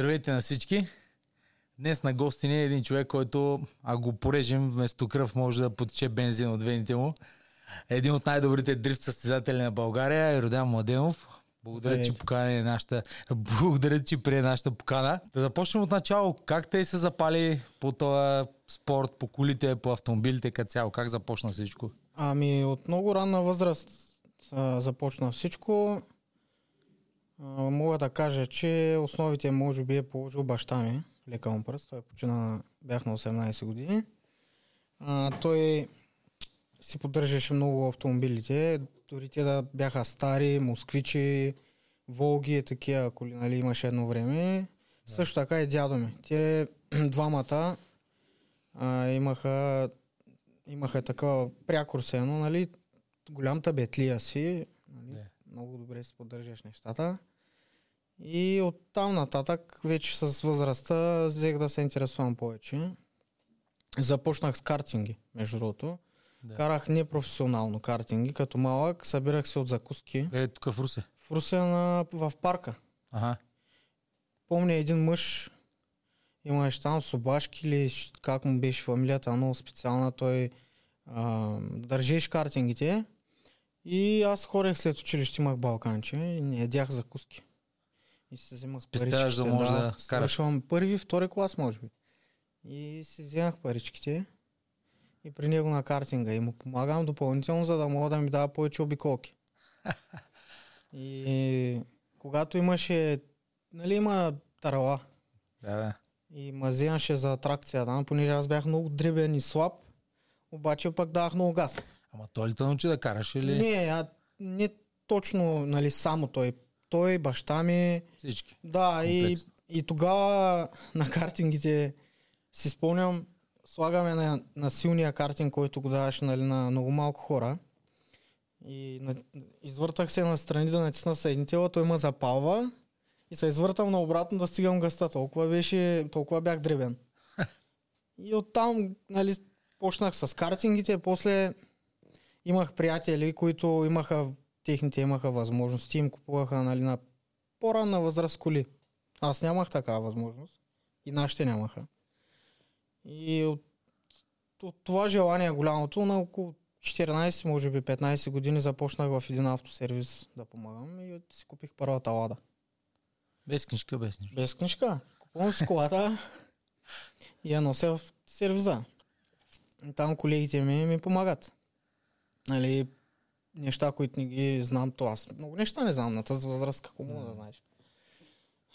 Здравейте на всички! Днес на гости не е един човек, който, ако го порежем, вместо кръв може да потече бензин от вените му. Един от най-добрите дрифт състезатели на България е Родян Младенов. Благодаря, че покана нашата... Благодаря, че прие нашата покана. Да започнем от начало. Как те се запали по този спорт, по колите, по автомобилите като цяло? Как започна всичко? Ами от много ранна възраст започна всичко. Мога да кажа, че основите може би е положил баща ми, лека му пръст. Той почина, бях на 18 години. А, той си поддържаше много автомобилите, дори те да бяха стари, москвичи, Волги, такива коли, нали, имаше едно време. Да. Също така и дядо ми. Те двамата а, имаха, имаха такава прякор се едно, нали, голямата бетлия си, нали, yeah. много добре си поддържаш нещата. И от там нататък, вече с възрастта, взех да се интересувам повече. Започнах с картинги, между другото. Да. Карах непрофесионално картинги, като малък, събирах се от закуски. Е, тук в Русе? В Русе на, в парка. Ага. Помня един мъж, имаше там Собашки или как му беше фамилията, много специална, той а, държеше картингите. И аз хорех след училище, имах балканче и не ядях закуски. И се вземах паричките. да може да, да караш. първи, втори клас, може би. И си вземах паричките и при него на картинга и му помагам допълнително, за да мога да ми дава повече обиколки. и когато имаше, нали има тарала. Да, да. И ма вземаше за атракция, да, понеже аз бях много дребен и слаб, обаче пък давах много газ. Ама той ли те научи да караш или? Не, а, не точно, нали, само той. Той, баща ми. Всички. Да, и, и тогава на картингите си спомням, слагаме на, на силния картинг, който го даваш нали, на много малко хора. И на, извъртах се на страни да натисна съединителя, той ме запалва и се извъртам наобратно да стигам гъста. Толкова, беше, толкова бях дребен. и оттам нали, почнах с картингите, после имах приятели, които имаха, техните имаха възможности, им купуваха нали, на по-ранна възраст коли. Аз нямах такава възможност и нашите нямаха. И от, от това желание голямото на около 14, може би 15 години започнах в един автосервис да помагам и си купих първата лада. Без книжка, без книжка. Без книжка. Купувам с колата и я нося в сервиза. Там колегите ми ми помагат. Нали, неща, които не ги знам, то аз много неща не знам на тази възраст, какво мога да знаеш.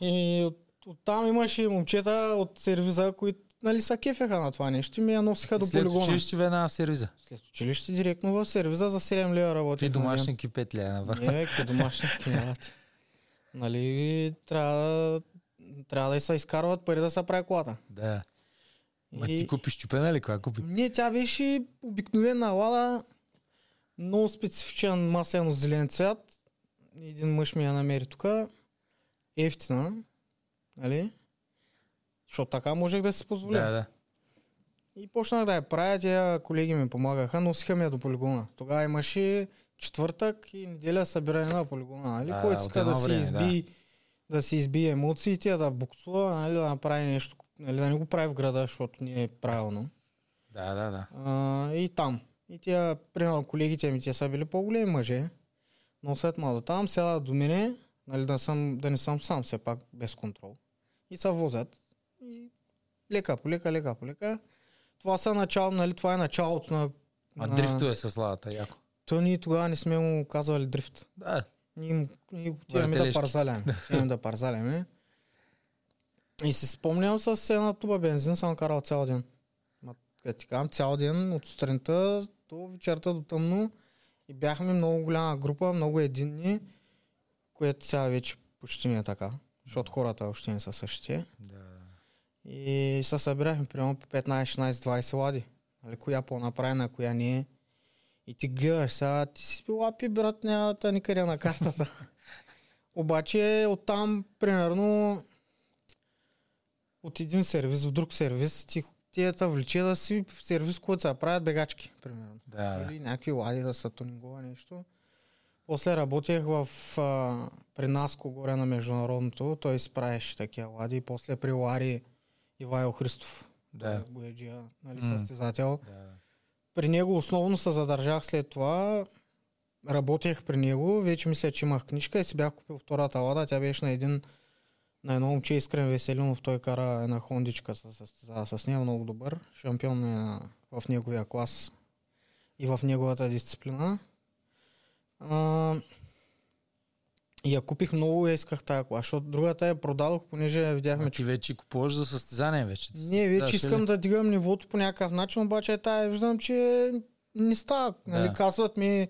И от, от там имаше момчета от сервиза, които нали, са кефеха на това нещо и ми я носиха до полигона. След училище веднага в сервиза? След училище директно в сервиза за 7 лева работи. И домашники 5 лева. Не, ки домашники нямат. нали, трябва, трябва да се изкарват пари да се прави колата. Да. Ма и... ти купиш чупена ли? Коя купи? Не, тя беше обикновена лада, много специфичен маслено зелен цвят. Един мъж ми я намери тук. Ефтина. Нали? Защото така можех да си позволя. Да, да. И почнах да я правя, тя колеги ми помагаха, носиха ми я до полигона. Тогава имаше четвъртък и неделя събиране на полигона, нали? А, Който иска да си изби, да. да си избие емоциите, да буксува, нали? да направи нещо, нали? да не го прави в града, защото не е правилно. Да, да, да. А, и там. И тя, примерно, колегите ми, те са били по-големи мъже, но след малко там сядат до мене, нали, да, съм, да не съм сам все пак без контрол. И се возят. И лека по лека, лека по лека. Това са начало, нали, това е началото на... А на... дрифто е с лавата, яко. То ние тогава не сме му казвали дрифт. Да. Ние, ние отиваме да парзаляме. Отиваме да парзаляме. И си спомням с една туба бензин съм карал цял ден. Като ти казвам, цял ден от сутринта до вечерта до тъмно. И бяхме много голяма група, много единни, което сега вече почти не е така. Защото хората още не са същите. Да. И се събирахме примерно по 15, 16, 20 лади. Нали, коя по-направена, коя не е. И ти гледаш сега, ти си лапи, брат, няма да никъде на картата. Обаче оттам, примерно, от един сервис в друг сервис, ти тията влече да си в сервис, който се правят бегачки, примерно. Да, Или някакви лади да са тунингова нещо. После работех в, а, при Наско горе на международното. Той изправяше такива лади. После при Лари Ивайло Христов. Да. Бояджия, нали, М. състезател. Да. При него основно се задържах след това. Работех при него. Вече мисля, че имах книжка и си бях купил втората лада. Тя беше на един на едно момче Искрен Веселинов. Той кара една хондичка се състезава с нея. Много добър. Шампион е в неговия клас и в неговата дисциплина. А, и я купих много и я исках тази кола, защото другата я продадох, понеже видяхме, А че вече купуваш за състезание вече. не, вече Да, искам ли? да дигам нивото по някакъв начин, обаче тая виждам, че не става. Нали, Да. Казват ми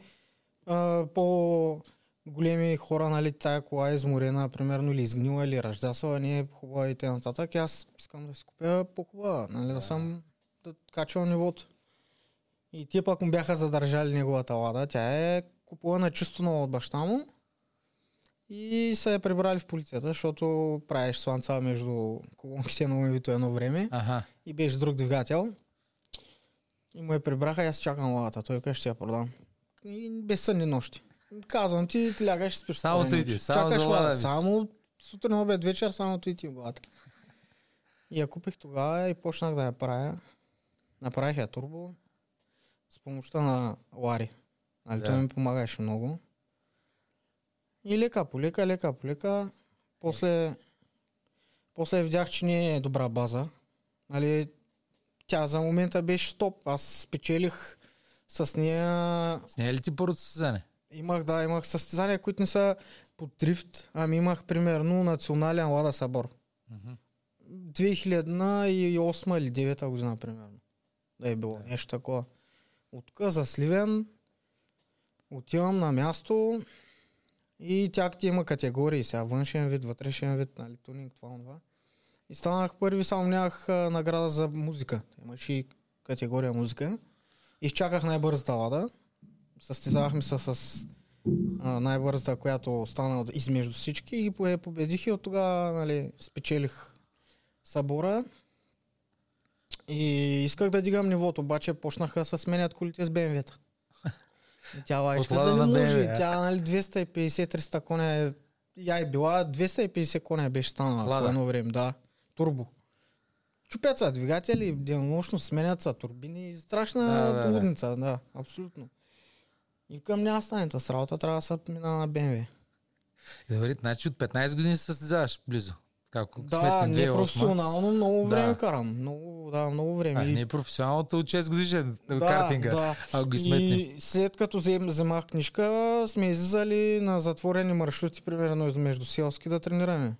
а, по големи хора, нали, тая кола е изморена, примерно, или изгнила, или ръждасала, не е хубава и т.н. Аз искам да си купя по-хубава, нали, да съм, да качвам нивото. И те пък му бяха задържали неговата лада. Тя е купувана чисто нова от баща му. И са я прибрали в полицията, защото правиш слънца между колонките на умивито едно време Аха. и беше друг двигател. И му я прибраха и аз чакам ладата. Той каже, ще я продам. И безсънни нощи. Казвам ти, ти лягаш и спиш. Само спокойно. той ти, само Чакаш лада. Само сутрин, обед, вечер, само ти в главата. И я купих тогава и почнах да я правя. Направих я турбо с помощта на Лари. Нали, Да. Той ми помагаше много. И лека по лека, лека по лека. После, после видях, че не е добра база. Нали, тя за момента беше стоп. Аз спечелих с нея. С нея ли ти първото състезание? Имах, да, имах състезания, които не са по дрифт. Ами имах примерно национален Лада Сабор. Мгм. 2008 или 2009 година, примерно. Да е било нещо такова. От тук за Сливен отивам на място и тях ти има категории сега. Външен вид, вътрешен вид, нали, тунинг, това, това. И станах първи, само нямах награда за музика. Имаше и категория музика. Изчаках най-бързата лада. Състезавахме се с а, най-бързата, която стана от- измежду всички и я победих и от тогава нали, спечелих събора. И исках да дигам нивото, обаче почнаха се сменят колите с БМВ-та. Тя лайчка да не може. А? Тя нали, 250-300 коня е... Я е била 250 коня беше станала Лада. по едно време, да. Турбо. Чупят са двигатели, денонощно сменят са турбини. Страшна да, да. лудница, да, абсолютно. И към няма стане с работа, трябва да се мина на БМВ. И Добре, значи от 15 години се състезаваш близо. Како Да, не 2008. професионално, много Да. време карам. Много, да, много време. А, не е професионалното от 6 годишен да, картинга. Да. Ако ги сметнем. И след като взем, вземах книжка, сме излизали на затворени маршрути, примерно между селски да тренираме.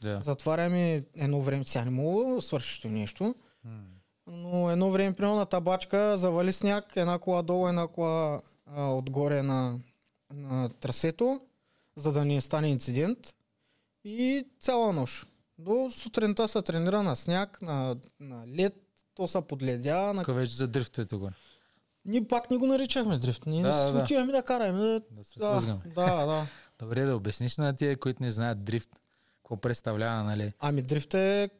Да. Затваряме едно време, сега не мога да свършиш нещо, но едно време, примерно на табачка, завали сняг, една кола долу, една кола а, отгоре на, на трасето, за да не стане инцидент. И цяла нощ. До сутринта се тренира на сняг, на, на лед, то се подледя. На... Тук вече за дрифтовете го. Ние пак не го наричахме дрифт. Ние Да, да, да. отиваме да караме. Да, Да се да, да, да. Добре, да обясниш на тия, които не знаят дрифт. Какво представлява, нали? Ами дрифт е...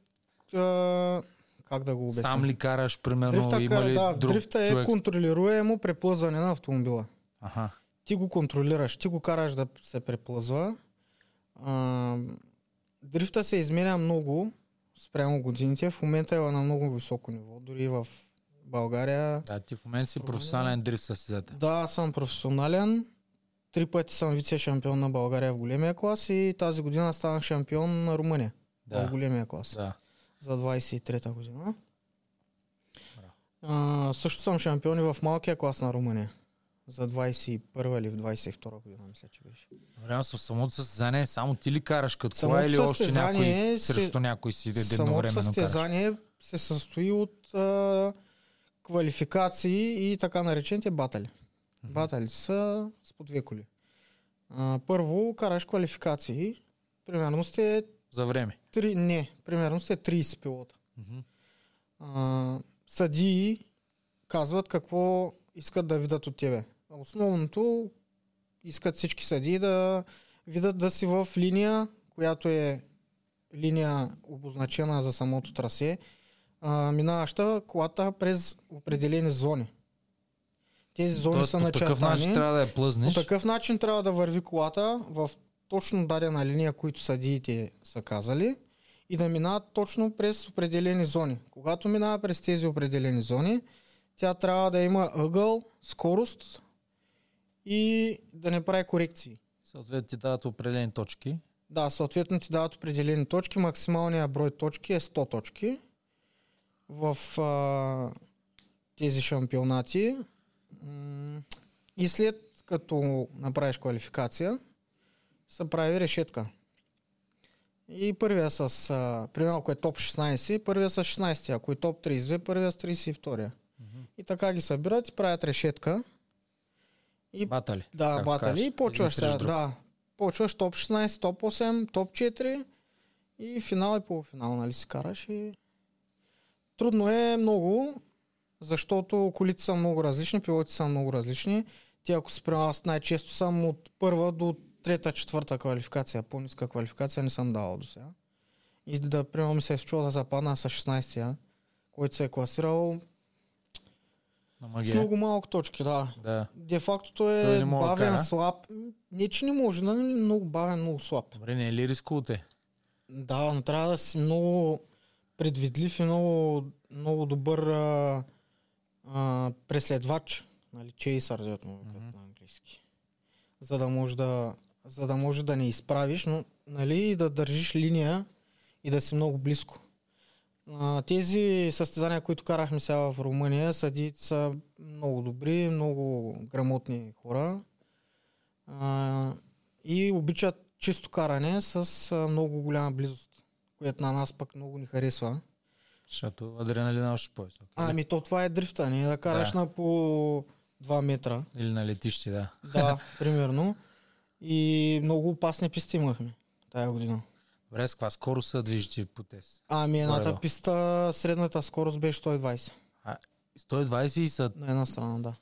А, как да го обясня? Сам ли караш, примерно, Дрифта, има ли да, друг дрифта е човек? контролируемо преплъзване на автомобила. Аха. Ти го контролираш, ти го караш да се преплъзва. А, дрифта се изменя много спрямо годините. В момента е на много високо ниво. Дори в България. Да, ти в момента си професионален дрифт състезател. Да, съм професионален. Три пъти съм вице-шампион на България в големия клас и тази година станах шампион на Румъния в Да. големия клас. Да. За 23-та година. А, също съм шампион и в малкия клас на Румъния. За 21 или в 22 година, мисля, че беше. Време с самото състезание, само ти ли караш като Самото кола или още някой се- срещу някой си Самото едновременно караш? състезание се състои от а, квалификации и така наречените батали. Батали са с по две коли. А, първо караш квалификации. Примерно сте За време. Три, не, примерно сте 30 пилота. Мгм. а, съдии казват какво искат да видят от тебе. Основното искат всички съдии да видят да си в линия, която е линия обозначена за самото трасе, а, минаваща колата през определени зони. Тези зони Тоест, са по такъв начин начертани. трябва да я По плъзнеш. такъв начин трябва да върви колата в точно дадена линия, които съдиите са казали и да минават точно през определени зони. Когато минава през тези определени зони, тя трябва да има ъгъл, скорост и да не прави корекции. Съответно ти дават определени точки. Да, съответно ти дават определени точки. Максималният брой точки е 100 точки в а, тези шампионати. И след като направиш квалификация, се прави решетка. И първия с, а, примерно ако е топ 16, първия с 16, ако е топ 32, първия с 32. И така ги събират и правят решетка. И Батали. да, батали. кажеш. И почваш сега, да. Почваш топ 16, топ 8, топ 4 и финал и полуфинал, нали си караш и... Трудно е много, защото колите са много различни, пилотите са много различни. Ти ако си при най-често съм от първа до трета, четвърта квалификация, по-ниска квалификация не съм давал до сега. И да, примерно ми се е случило да западна с 16-я, който се е класирал На с много малко точки, да. Да. Де факто Той той е да бавен, кара. слаб. Не, че не може, нали? Много бавен, много слаб. Добре, не е ли рискувате? Да, но трябва да си много предвидлив и много, много добър а, а, преследвач. Нали, чейсър, дето му викат на английски. За да може да, за да може да не изправиш, но нали, да държиш линия и да си много близко. А, тези състезания, които карахме сега в Румъния, съдиите са много добри, много грамотни хора а, и обичат чисто каране с а, много голяма близост, което на нас пък много ни харесва. Защото адреналина е още по-висок. Ами то това е дрифта, не да караш Да. на по 2 метра. Или на летище, да. Да, примерно. И много опасни писти имахме тая година. Добре, с каква скорост се движите по тез? Ами едната Горе-долу. писта, средната скорост беше 120 А, 120 и са... на една страна, да.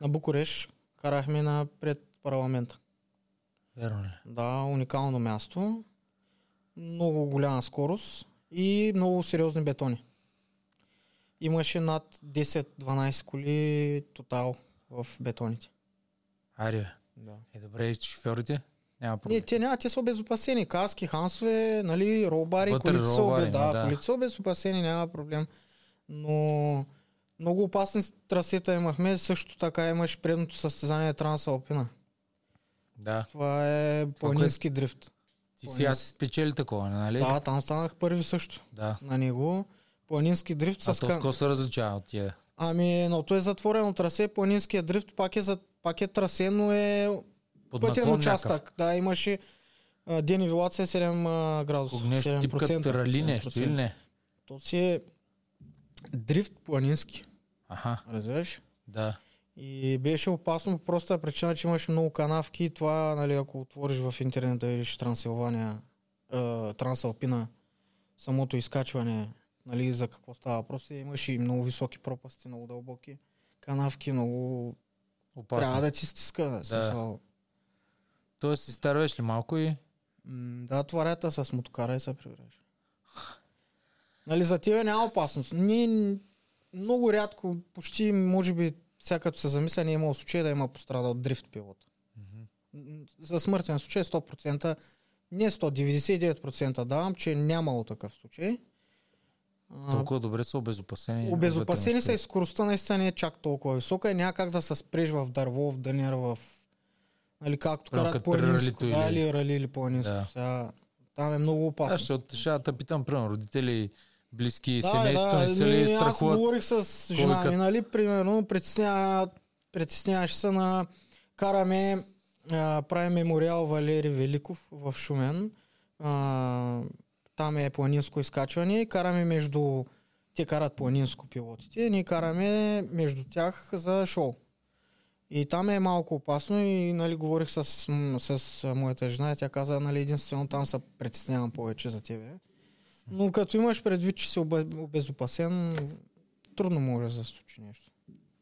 На Букуреш карахме на пред парламента. Верно ли? Да, уникално място. Много голяма скорост и много сериозни бетони. Имаше над 10-12 коли тотал в бетоните. Ари, бе. Да. Е, добре, шофьорите? Няма Не, проблем. те няма, те са обезопасени. Каски, хансове, нали, ролбари, Вътре колите са, обе... да, да. колите са обезопасени, няма проблем. Но много опасни трасета имахме. Също така имаш предното състезание Трансалпина. Да. Това е планински дрифт. Ти сега си спечели такова, нали? Да, там станах първи също Да. на него. Планински дрифт А с то с се различава от тия? Ами, но то е затворено трасе. Планинския дрифт пак е, за... пак е трасе, но е Под пътен участък. Да, имаше а, денивелация 7 а, градуса. някакъв. Тип 7%, като рали нещо 7%. или не? То си е дрифт планински. Аха, Разбираш? да. И беше опасно по простата причина, че имаше много канавки. Това, нали, ако отвориш в интернет да видиш Трансилвания, е, Трансалпина, самото изкачване, нали, за какво става въпрос, е, имаше и много високи пропасти, много дълбоки канавки, много... Опасно. Трябва да ти стиска. Да. Смисъл. Тоест си старвеш ли малко и... М, Да, тварята с мотокара и се прибираш. Нали, за тебе няма опасност. Ние много рядко, почти, може би, сега като се замисля, не е имало случай да има пострадал дрифт пилот. За смъртен случай 100%, не 199% давам, че е нямало такъв случай. Толкова добре са обезопасени. Обезопасени са и скоростта наистина не е чак толкова висока и няма как да се спреш в дърво, в дънер, в... Нали, както Прямо карат планинско. Да, или- или рали или планинско. Да. Сега, там е много опасно. Аз ще, от- ще да питам, примерно, родители, близки, Да, семейство, да, не ми, ли аз страхуват? говорих с жена Коликът? ми, нали, примерно, притеснява, притесняваше се на... Караме, а, правим мемориал Валери Великов в Шумен. А, там е планинско изкачване и караме между... Те карат планинско пилотите, ние караме между тях за шоу. И там е малко опасно и нали, говорих с, с моята жена и тя каза, нали, единствено там се притеснявам повече за тебе. Но като имаш предвид, че си обе- обезопасен, трудно може да се случи нещо.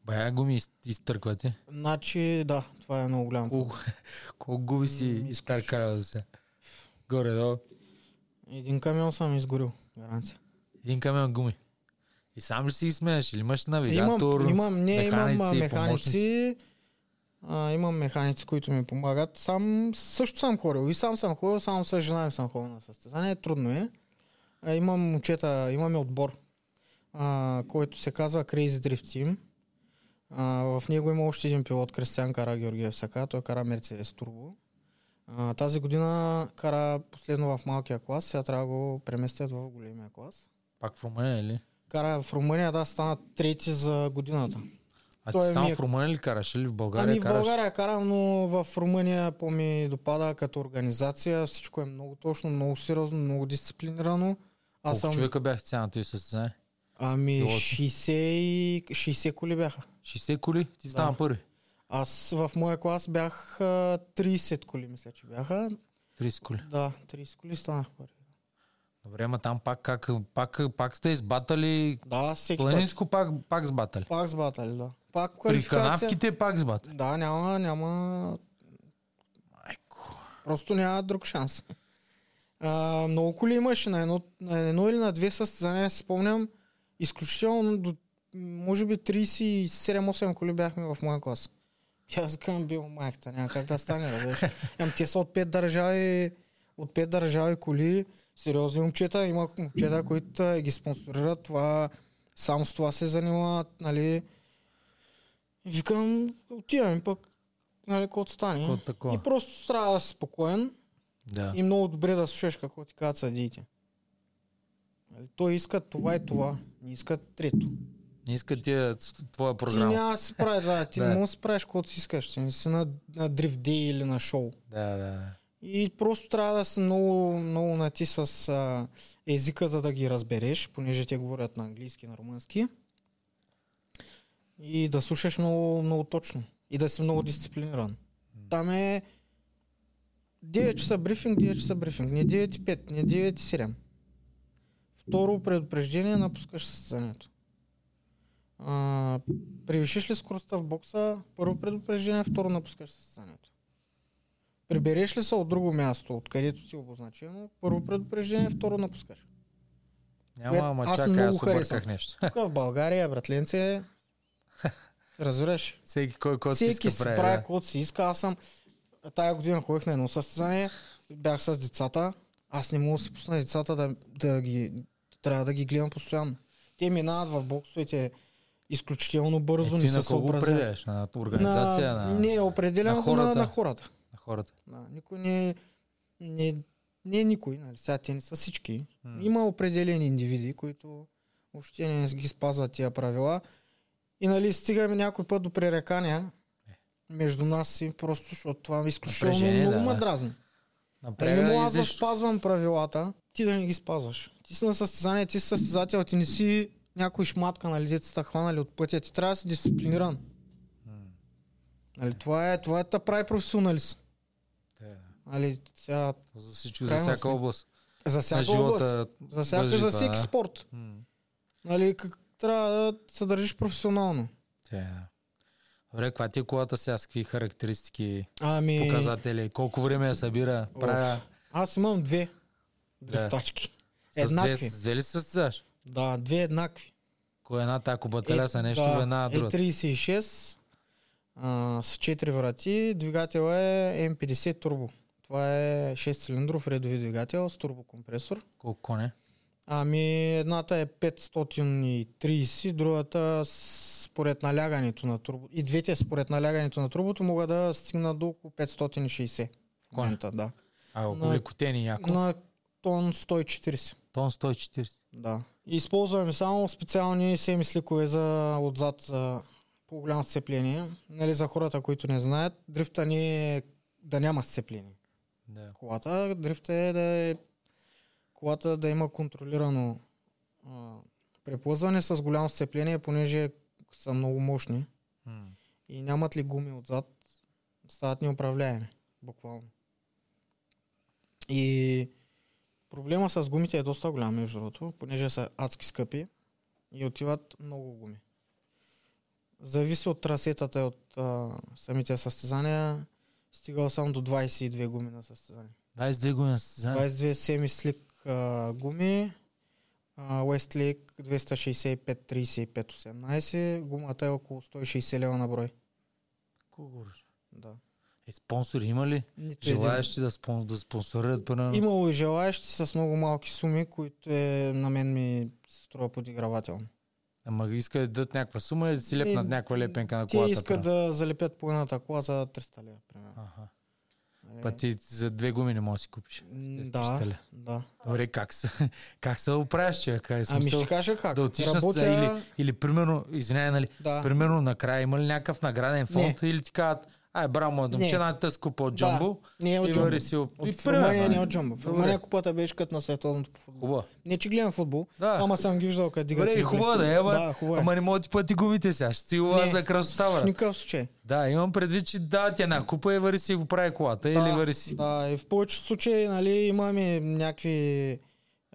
Бая гуми из- изтърквате. Значи, да, това е много голям. Колко, колко губи си да се? Горе, долу. Един камион съм изгорил, гаранция. Един камион гуми. И сам ли си ги сменяш? Или имаш навигатор? Имам, имам, не, механици, имам механици. А, имам механици, които ми помагат. Сам също съм ходил. И сам съм ходил, само с жена ми съм ходил на състезание. Трудно е. А, имам момчета, имаме отбор, а, който се казва Crazy Drift Team. А, в него има още един пилот, Кристиан Кара Георгиев Сака. Той кара Мерцедес Турбо. А, тази година кара последно в малкия клас, сега трябва да го преместят в големия клас. Пак в Румъния или? Кара в Румъния, да, стана трети за годината. А Той ти само ми е- в Румъния ли караш? Или в България ами в? България карам, но в Румъния по-ми допада като организация. Всичко е много точно, много сериозно, много дисциплинирано. Аз Колко съм... човека бях цялото ти състезание? Ами Пилоти? 60, и- 60 коли бяха. 60 коли? Ти стана Да. първи. Аз в моя клас бях а, 30 коли, мисля, че бяха. 30 коли. Да, 30 коли станах първи. Добре, ама там пак, как, пак, пак сте избатали Да, всеки път. планинско, пак, пак сбатали. Пак с батали, да. Пак При канавките пак сбатали. Да, няма, няма Майко. Просто няма друг шанс. А, много коли имаше на едно, на едно или на две състезания, си спомням, изключително до, може би 37-8 коли бяхме в моя клас. И Аз казвам, бил майката, няма как да стане, да беше. Ям, те са от пет държави, от пет държави коли, сериозни момчета, има момчета, които ги спонсорират, това, само с това се занимават, нали. И викам, отиваме пък, нали, каквото стане. И просто трябва да си спокоен Да. и много добре да слушаш какво ти казват съдиите. Нали, Той иска това и това, не иска трето. Не иска тия твоя Ти програма. няма да си правиш, да, ти Да. не можеш да си правиш каквото си искаш, ти не си на, на дрифт дей или на шоу. Да, да. И просто трябва да си много, много нати с а, езика, за да ги разбереш, понеже те говорят на английски, на румънски. И да слушаш много, много точно. И да си много дисциплиниран. Там е 9 часа брифинг, 9 часа брифинг. Не 9 и 5, не 9 и 7. Второ предупреждение, напускаш състезанието. А, превишиш ли скоростта в бокса, първо предупреждение, второ напускаш състезанието. Прибереш ли се от друго място, откъдето е обозначено, първо предупреждение, второ напускаш. Няма, ама аз чакай, много харесвам. нещо. Тук в България, братленце, разбираш, Всеки кой който си иска си прави. прави да. каквото си иска. Аз съм, тая година ходих на едно състезание, бях с децата, аз не мога да си пусна децата да, да ги, трябва да ги гледам постоянно. Те минават в боксовете изключително бързо, Е, не се на определяш? На организация? На, Не, определено на на, на, хората. на хората. на хората? Да, никой не, не, не е никой, нали? Сега те не са всички. М. Има определени индивиди, които въобще не ги спазват тия правила. И нали стигаме някой път до пререкания между нас и просто, защото това изключително Напрежение, много да. ме дразни. Е, Напряга не мога да спазвам правилата, ти да не ги спазваш. Ти си на състезание, ти си състезател, ти не си някой шматка, нали, децата хванали от пътя, ти трябва да си дисциплиниран. Нали, това е, това е да прави професионалист. Те, Нали, сега, За всичко, за всяка област. за всяка област, живота. за, всяка, важи за всеки да. спорт. М. Нали, как, трябва да се държиш професионално. Да. Добре, каква ти е колата сега? С какви характеристики, Ами, показатели? Колко време я събира? Правя аз имам две Да. дрифтачки. с две, Еднакви. с две ли се състезаш? Да, две еднакви. Кой едната, ако баталя са нещо, да, една е друга. 36 а, с 4 врати. Двигател е M50 турбо. Това е 6 цилиндров редови двигател с турбокомпресор. Колко коне? Ами едната е 530, другата според налягането на турбо. И двете според налягането на турбото могат да стигнат до около 560. В момента, да. А, На- олекотени яко. На тон 140. Тон 140. Да. И използваме само специални семисликове за отзад за по-голямо сцепление. Нали, за хората, които не знаят, дрифта не е да няма сцепление. Да. Колата, дрифта е да е колата да има контролирано а, преплъзване с голямо сцепление, понеже са много мощни М. и нямат ли гуми отзад, стават неуправляеми, буквално. И проблема с гумите е доста голям, между другото, понеже са адски скъпи и отиват много гуми. Зависи от трасетата и от а, самите състезания. Стигал съм до 22 гуми на състезание. 22 години състезание. 22 семи слик а, гуми, а, Westlake 265-35-18, гумата е около 160 лева на брой. Говориш? Да. Е, спонсори има ли? Нито един. Желаещи да, спон, да спонсорират, примерно? Имало и желаящи с много малки суми, които е, на мен ми се струва подигравателно. Ама искат да дадат някаква сума и да си лепнат Ми, някаква лепенка на Те колата. искат примерно. да залепят по едната кола за 300 лева, примерно. Аха. Нали? Па ти за две гуми не можеш да си купиш. Да, 300 лева. да. Добре, как се, как се оправиш, човек? Как е Ами ще кажа как. да отиш Работя... или, или примерно, извиняй, нали, Да. примерно накрая има ли някакъв награден фонд или ти казват, ай, браво, моят домче, Не. на тъс купа от Да. Джамбо Не е от и Джамбо. си от... и Румъния не е от Джамбо. В Добре. Румъния купата беше като на световното по футбол. Хубаво. Не, че гледам футбол, Да. ама съм ги виждал къде дигат. Добре, хубаво да е, ама, Да, хубаво е. ама не мога да ти плати гумите сега. Ще Не, за красота, В никакъв случай. Да, имам предвид, че да, ти една купа и вари си и го прави колата. или да, вари си. Да, и в повечето случаи нали, имаме някакви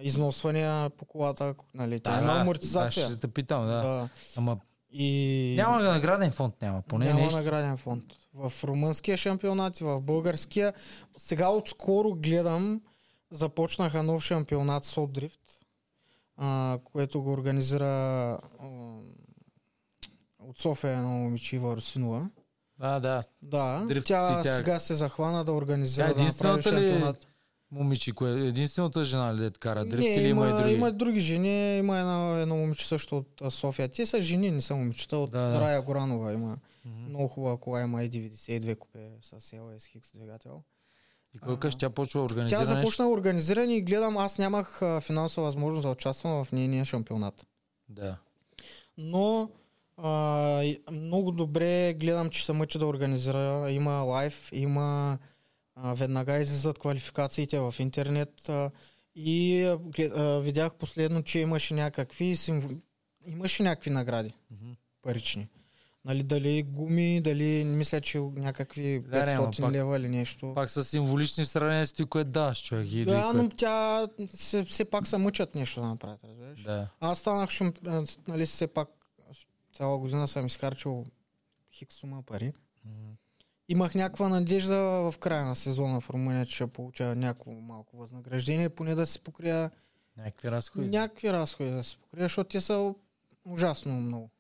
износвания по колата, нали, да, има да, амортизация. ще те питам, да. Да. Ама И няма награден фонд, няма. Поне няма нещо. награден фонд. В румънския шампионат и в българския. Сега отскоро гледам, започнаха нов шампионат Содрифт, а, което го организира а, от София едно момиче Ива Русинова. Да, да. Да, Дрифт тя, тя- сега се захвана да организира да направи единствената ли шампионат. Момиче, кое е единствената жена ли да кара дрифт Не, или има, има, и други? има други жени, има едно, едно момиче също от а, София. Те са жени, не са момичета. От да. Рая Горанова има Мгм. много хубава кола, има и 92 купе с LSX двигател. И кой кажеш, тя почва да организира Тя започна организиране и гледам, аз нямах а, финансова възможност да участвам в нейния шампионат. Да. Но а, много добре гледам, че се мъчи да организира. Има лайв, има а, веднага излизат квалификациите в интернет. А, и а, видях последно, че имаше някакви имаше някакви награди Мгм. парични. Нали, дали гуми, дали някакви че някакви Да, не, ама 500 пак- лева или нещо. Пак са символични в сравнение с ти, което даваш, човек. И да, кое- но тя се, все пак се мъчат нещо да направят, разбираш? Да. Аз станах а, нали, все пак цяла година съм изхарчил хикс сума пари. Мгм. Имах някаква надежда в края на сезона в Румъния, че ще получа някакво малко възнаграждение, поне да си покрия Някакви разходи. някакви разходи да си покрия, защото те са ужасно много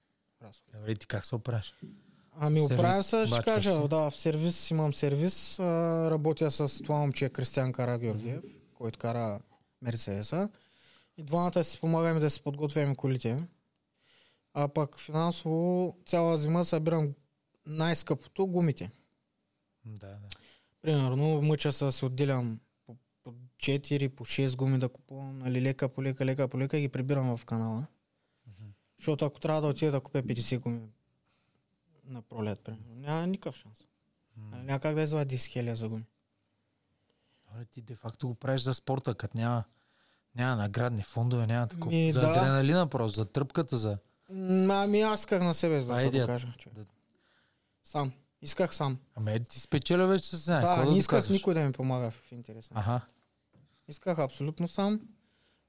разходи. Добре, ти как се оправиш? Ами оправям се, ще кажа, се. да, в сервис имам сервис, а, работя с това момче Кристиан Кара Георгиев, който кара Мерцедеса. И двамата си помагаме да си подготвяме колите. А пък финансово цяла зима събирам най-скъпото гумите. Да, да. Примерно мъча се да се отделям по, по 4, по 6 гуми да купувам, нали, лека по лека, лека по лека и ги прибирам в канала. Защото ако трябва да отида да купя 50 гуми на пролет, примерно, няма никакъв шанс. Нали, Няма как да извадя 10 хиляди за гуми. Добре, ти де факто го правиш за спорта, като няма, няма наградни фондове, няма такова. Ми, за да. адреналина просто, за тръпката, за... Ами аз исках на себе Това да е идеята. докажа. Човек. Да. Сам. Исках сам. Ами е, ти спечеля вече с нея. да, не исках доказваш? никой да ми помага в интерес. на Аха. Исках абсолютно сам,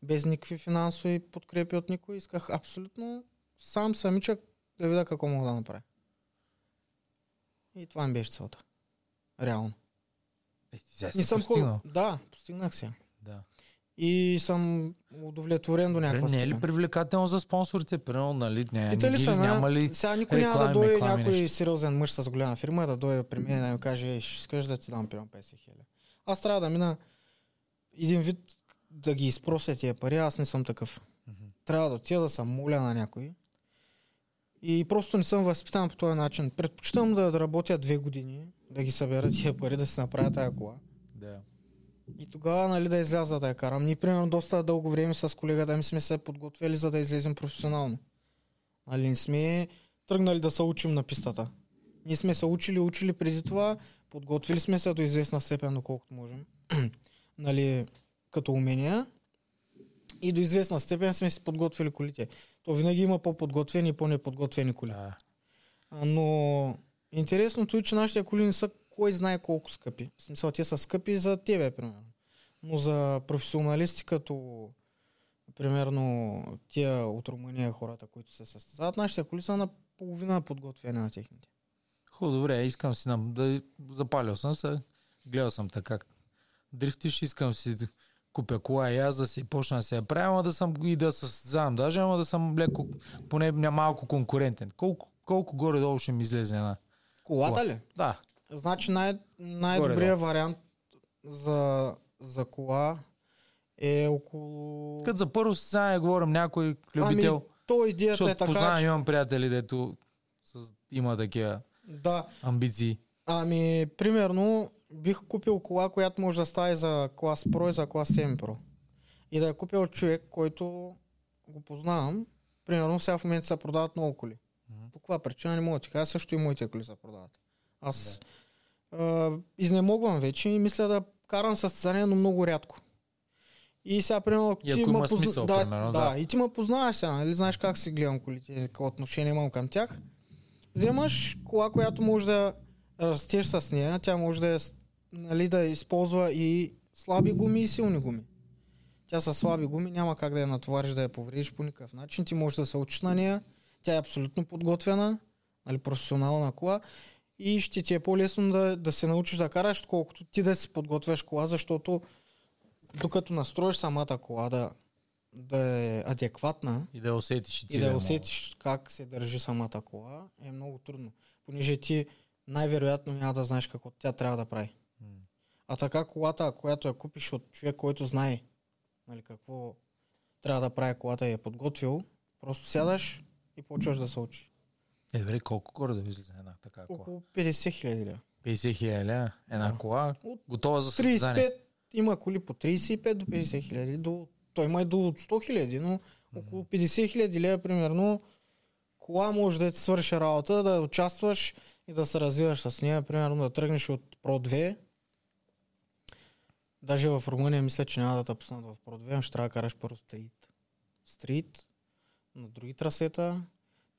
без никакви финансови подкрепи от никой. Исках абсолютно сам самичък да видя какво мога да направя. И това ми беше целта. Реално. Е, ти сега Не си съм постигнал. Да, постигнах се. Да. И съм удовлетворен до някаква не е ли привлекателно за спонсорите? Примерно, нали? Не, не ги, съм, няма ли... сега никой няма да дойде някой нещо? сериозен мъж с голяма фирма да дойде при мен и да ми каже, ей, ще искаш да ти дам примерно 50 хиляди. Аз трябва да мина един вид да ги изпрося тия пари, аз не съм такъв. Мгм. Трябва да отида да съм моля на някой. И просто не съм възпитан по този начин. Предпочитам да, да работя две години, да ги събера тия пари, да си направя тая кола. Да. И тогава нали, да изляза да я карам. Ние, примерно, доста дълго време с колегата ми сме се подготвили, за да излезем професионално. Нали, не сме тръгнали да се учим на пистата. Ние сме се учили, учили преди това, подготвили сме се до известна степен, доколкото можем. нали, като умения. И до известна степен сме си подготвили колите. То винаги има по-подготвени и по-неподготвени коли. да. Но интересното е, че нашите коли не са кой знае колко скъпи. В смисъл, те са скъпи за тебе, примерно. Но за професионалисти, като примерно тия от Румъния хората, които се състезават, нашите коли са на половина подготвени на техните. Хубаво, добре, искам си нам, да запалил съм се, гледал съм така. Дрифтиш, искам си купя кола и аз да си почна да се я правя, ама да съм и да състезавам даже, ама да съм леко, поне малко конкурентен. Колко, колко горе-долу ще ми излезе една? Колата Кола. ли? Да. Значи най- най-добрият вариант за, за кола е около... Като за първо състезание говорим някой любител, Ами, то идеята е така, познавам, че... имам приятели, дето с, има такива Да, амбиции. ами, примерно, бих купил кола, която може да става и за клас Pro и за клас 7 Pro. И да е купил човек, който го познавам. Примерно, сега в момента се продават много коли. Мгм. По каква причина не мога да ти кажа, също и моите коли се продават. Аз а, изнемогвам вече и мисля да карам състезание, но много рядко. И сега, примерно, ако И ако има смисъл, да, примерно, да, да. и ти ме познаваш сега, нали? Знаеш как си гледам колите, какво отношение имам към тях. Вземаш кола, която може да растеш с нея, тя може да, е, нали, да използва и слаби гуми и силни гуми. Тя с слаби гуми няма как да я натовариш, да я повредиш по никакъв начин. Ти можеш да се учиш на нея. Тя е абсолютно подготвена, нали, професионална кола и ще ти е по-лесно да, да се научиш да караш, колкото ти да си подготвяш кола, защото докато настроиш самата кола да, да е адекватна И да усетиш и и да е усетиш как се държи самата кола, е много трудно. Понеже ти най-вероятно няма да знаеш какво тя трябва да прави. А така колата, която я купиш от човек, който знае нали, какво трябва да прави колата и е подготвил, просто сядаш и почваш да се учиш. Е, добре, колко да излезе една така кола? Около 50 хиляди лева. 50 хиляди една Да. кола, От готова за състезание. 35 има коли по 35 до 50 хиляди. До, той има и до 100 хиляди, но около 50 хиляди лева примерно кола може да ти свърши работа, да участваш и да се развиваш с нея. Примерно да тръгнеш от Pro 2. Даже в Румъния мисля, че няма да те пуснат в Pro 2, ами ще трябва да караш първо стрит. Стрит, на други трасета.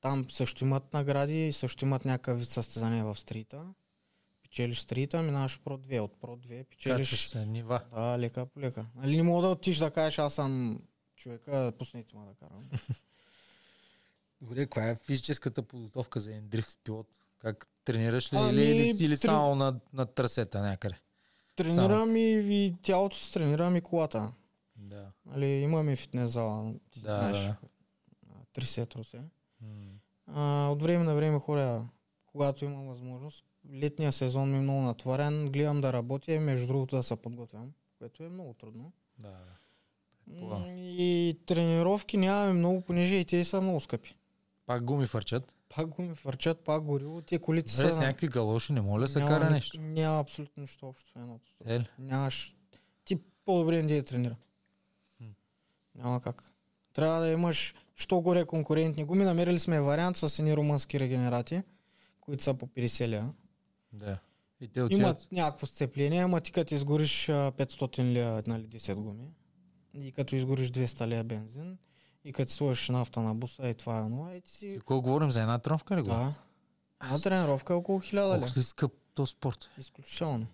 Там също имат награди и също имат някакъв вид състезание в стрита. Печелиш стрита, минаваш Pro 2. От Pro 2 печелиш Качваш се нива. да, лека по лека. Нали не мога да отиш да кажеш, аз съм човека, пуснете ме да карам. Добре, каква е физическата подготовка за един дрифт пилот? Как тренираш ли Ами, или, или, трен- само на, на трасета някъде? Тренирам и, и тялото си тренирам и колата. Да. Нали, имаме фитнес зала, ти Да, знаеш. да. Три сетро се. А, от време на време ходя, когато имам възможност. Летния сезон ми е много натварен. Гледам да работя и между другото да се подготвям, което е много трудно. Да, Предполагам. И тренировки нямаме много, понеже и те са много скъпи. Пак гуми фърчат. Пак го ми върчат, пак гориво. Те колите Добре, са... с някакви галоши не моля да се няма кара нещо. Няма абсолютно нищо общо едното. Е? Нямаш... Ти по-добре не да тренира. Хм. Няма как. Трябва да имаш що горе конкурентни гуми. Намерили сме вариант с едни румънски регенерати, които са по 50 лева. да. И те отиват. Имат някакво сцепление, ама ти като изгориш а, 500 лева, нали, 10 гуми, и като изгориш 200 лева бензин, и като сложиш нафта на буса, и това е едно, и ти си... Какво говорим за една трънвка ли го? Да. Една тренировка е около 1000 лева. Ох, скъп то спорт. Изключително.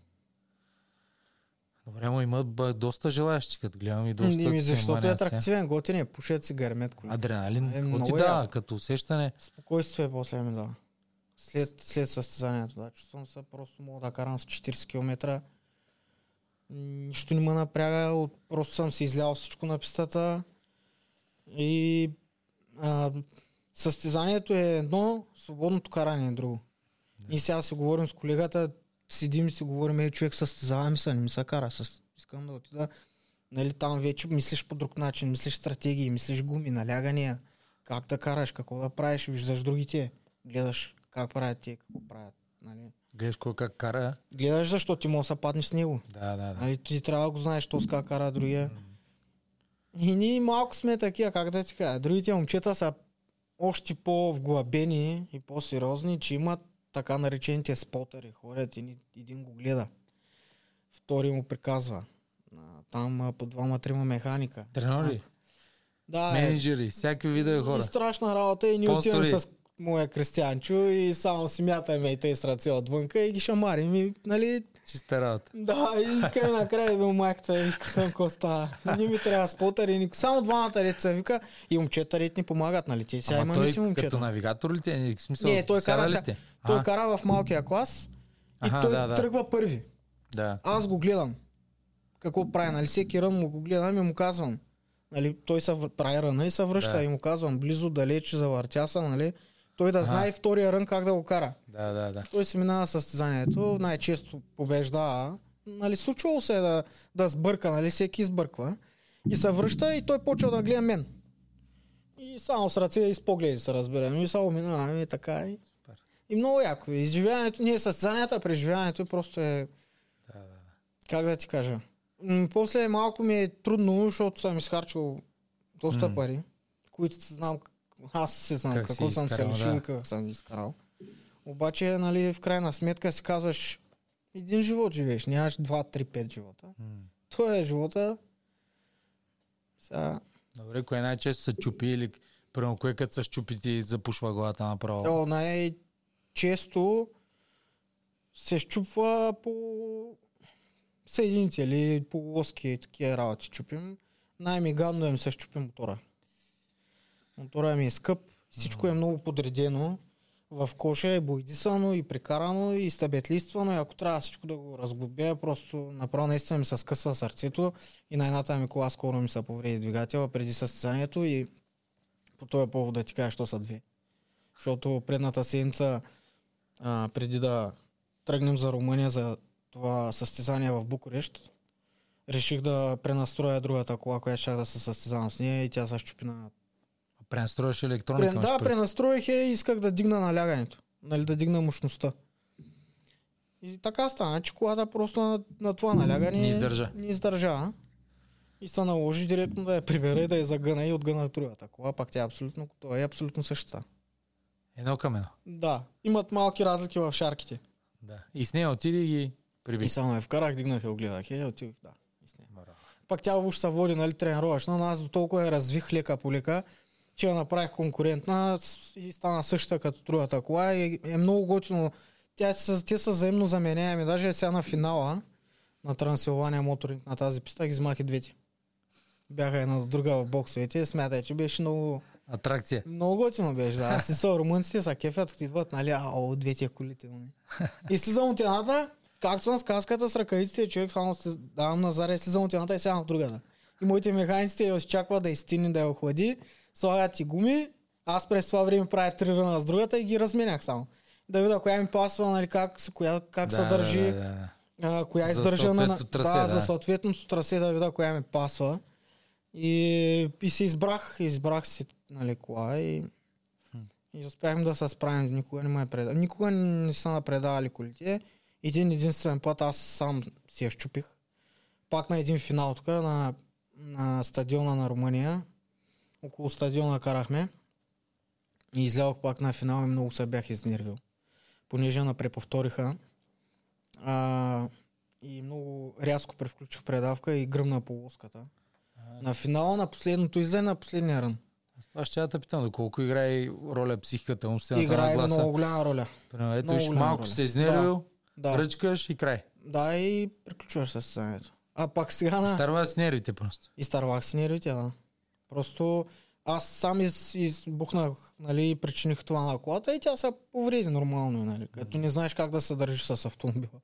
Добре, но имат бе, доста желаящи, като гледам и доста. Ими, защото е атрактивен, готин е, пушат си гармет коли. Адреналин, Е, какво ти много дава като усещане? Спокойствие после ми дава. След, след състезанието, да. Чувствам се, просто мога да карам с 40 км. Нищо не ме напряга, просто съм си излял всичко на пистата. И а, състезанието е едно, свободното каране е друго. И сега си говорим с колегата, седим и си говорим, ей човек състезаваме се, не ми се кара, с... искам да отида. Нали, там вече мислиш по друг начин, мислиш стратегии, мислиш гуми, налягания, как да караш, какво да правиш, виждаш другите, гледаш как правят те, какво правят. Нали. Гледаш кой как кара. Гледаш защо ти може да се паднеш с него. Да, да, да. Нали, ти трябва да го знаеш, то с как кара другия. И ние малко сме такива, как да ти кажа. Другите момчета са още по-вглъбени и по-сериозни, че имат така наречените спотери. Ходят и ни- един го гледа. Втори му приказва. Там по двама-трима механика. Треньори, Да, е, менеджери, всякакви видове и хора. страшна работа и ние отиваме с моя Кристианчо и само си мятаме и те с ръце отвънка и ги шамарим. И, нали, Чиста работа. да, и край накрая бил майката и какво става. Не ми трябва спотър и никой. Само двамата деца вика и момчета ред ни помагат, нали? Те сега Ама имаме той си момчета. като навигатор ли те? е? В смисъл, Не, той кара, сега, той кара в малкия клас и Аха, той да, да. тръгва първи. Да. Аз го гледам. какво прави. Нали, всеки рън му го гледам и му казвам. Нали, той се прави ръна и се връща Да. и му казвам близо, далеч, завъртя се, нали. Той да Ага. знае втория рън как да го кара. Да, да, да. Той се минава състезанието, най-често побеждава. Нали, случвало се е да, да сбърка, нали, всеки сбърква. И се връща и той почва да гледа мен. И само с ръце и с погледи се разбираме. И само минаваме и така. И, Супер. и много яко. Изживяването, не е състезанията, а преживяването просто е, да, да. как да ти кажа. М, после малко ми е трудно, защото съм изхарчил доста М. пари, които знам, аз се знам Как какво съм се изкарал, лишил да. и как съм изкарал. Обаче, нали, в крайна сметка си казваш, един живот живееш, нямаш 2, 3, 5 живота. М. Той е живота. Сега, Добре, кое най-често се чупи или Примерно, кое като се щупи ти запушва главата направо? О, най-често се щупва по съедините или по лоски и такива работи чупим. Най-мигадно е ми се щупи мотора. Мотора ми е скъп, всичко е много подредено. В коша е боядисано и прекарано и стабетлиствано и ако трябва всичко да го разглобя, просто направо наистина ми се скъсва сърцето и на едната ми кола скоро ми се повреди двигателя преди състезанието и по този повод да ти кажа, що са две. Защото предната седмица, а, преди да тръгнем за Румъния за това състезание в Букурещ, реших да пренастроя другата кола, която ще да се състезавам с нея и тя се щупи на... Пренастроиш електроника? Прен, да, пренастроих я и исках да дигна налягането. Нали, да дигна мощността. И така стана, че колата просто на, на това налягане Не издържа. Не издържа. И се наложи директно да я прибера и да я загъна и отгъна другата кола, пак тя е абсолютно, това е абсолютно същата. Едно към едно. Да, имат малки разлики в шарките. Да. И с нея отиди и ги приби. И само я вкарах, дигнах я, огледах я и отидох, да. и с нея. Браво. Пак тя уж се води, нали, тренировъчна, но аз до толкова я развих лека по лека, че я направих конкурентна и стана същата като другата кола и е много готино. Тя, те са взаимно заменяеми. Даже сега на финала на Трансилвания моторинг на тази писта ги взимах и двете. Бяха една до друга в боксовете. Смятай, че беше много, Атракция. много готино беше. Да. Аз си са румънците са кефят, като идват, нали, ао, двете колите. Нали. И слизам от едната, както съм с каската с ръкавиците, човек само се давам на заря, слизам от едната и сядам в другата. И моите механиците я изчакват да изтини, да я охлади, слагат ти гуми, аз през това време правя три ръна с другата и ги разменях само. Да видя коя ми пасва, нали, как, се- коя, как се държи, Да, да, да. а, коя издържа на... трасе, да, да. за съответното трасе да видя коя ми пасва. И, и се избрах, избрах си нали, кола и, и успяхме да се справим. Никога не ме е преда. Никога не са напредавали колите. Един единствен път аз сам си я щупих. Пак на един финал тук на, на стадиона на Румъния. Около стадиона карахме. И излязох пак на финал и много се бях изнервил. Понеже на преповториха. А, и много рязко превключих предавка и гръмна по лоската. На финала, на последното излезе на последния рън. Аз Това ще я те питам, доколко играе роля психиката, умствената Играе нагласа. много голяма роля. Примерно, ето много малко роля. се изнервил, Да, ръчкаш и край. да и приключваш състезанието. А пак сега на... Старва с нервите просто. Изтървах си нервите, да. Просто аз сам из, избухнах, нали, причиних това на колата и тя се повреди нормално, нали, като не знаеш как да се държиш с автомобила.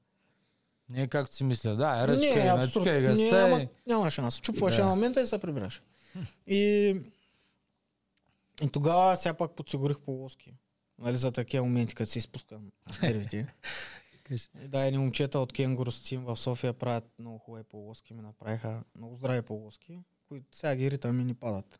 Не е както си мисля. Да, е ръчка, не, е, абсурд. натискай Не, газта няма, няма шанс. Чупваш Да. на момента и се прибираш. И, и тогава сега пак подсигурих полоски. Нали, за такива моменти, като си изпускам нервите. Да, едни момчета от Кенгуру Steam в София правят много хубави полоски, ми направиха много здрави полоски, които сега ги ритам и ни падат.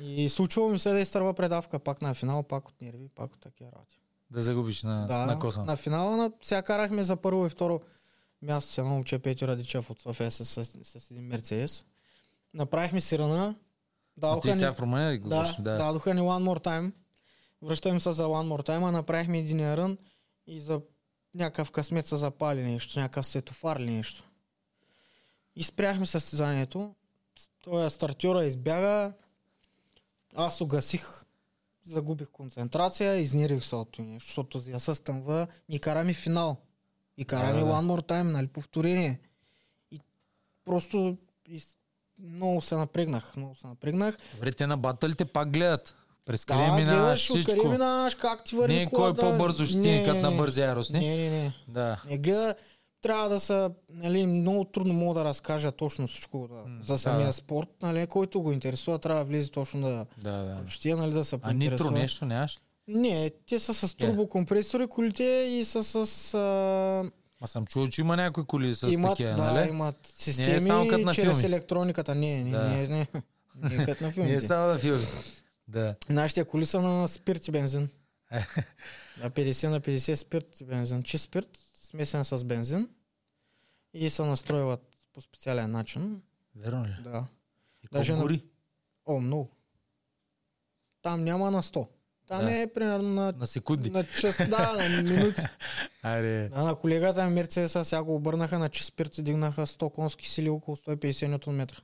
И случва ми се да изтърва предавка пак на финал, пак от нерви, пак от такива работи. Да загубиш на, Да, на коса. на финала на, сега карахме за първо и второ място с едно момче Петю Радичев от София с, с, с един Мерцедес. Направихме си ръна. А ти Дадоха сега в Румъния ли го да, да, да. дадоха ни One More Time. Връщаме се за One More Time, а направихме един рън и за някакъв късмет се запали нещо, някакъв светофар или нещо. И спряхме състезанието. Той стартьора избяга. Аз угасих. Загубих концентрация, изнервих се от това нещо, защото за се стъмва и караме финал. И караме Да, да. One More Time, нали, повторение. И просто из... много се напрегнах, много се напрегнах. Добре, те на батълите пак гледат. През къде Да, минаваш гледаш всичко. минаваш, как ти върви Не е кой колата. по-бързо ще стигне като на бързи яростни. Не, не, не. Да. Не гледа, трябва да са, нали, много трудно мога да разкажа точно всичко да, М, за самия да. спорт, нали, който го интересува, трябва да влезе точно да Да, да. прочете, нали, да се А нитро поинтересува. нещо нямаш? Не, те са с турбокомпресори колите и са с... А, Ма съм чул, че има някои коли с имат, такива, да, нали? имат системи само като на чрез филми. електрониката. Не, не, Да. не, не. Не, като на Не е филмите. само да филми. Да. Нашите коли са на спирт и бензин. На 50 на 50 спирт и бензин. Чист спирт, смесен с бензин. И се настройват по специален начин. Верно ли? Да. И Даже колко на- гори? О, много. Там няма на 100. Там Да. е примерно на, На секунди. на час, да, на минути. Аре. А на колегата ми Мерцедеса сега го обърнаха на чист спирт и дигнаха 100 конски сили около 150 ньютон метра.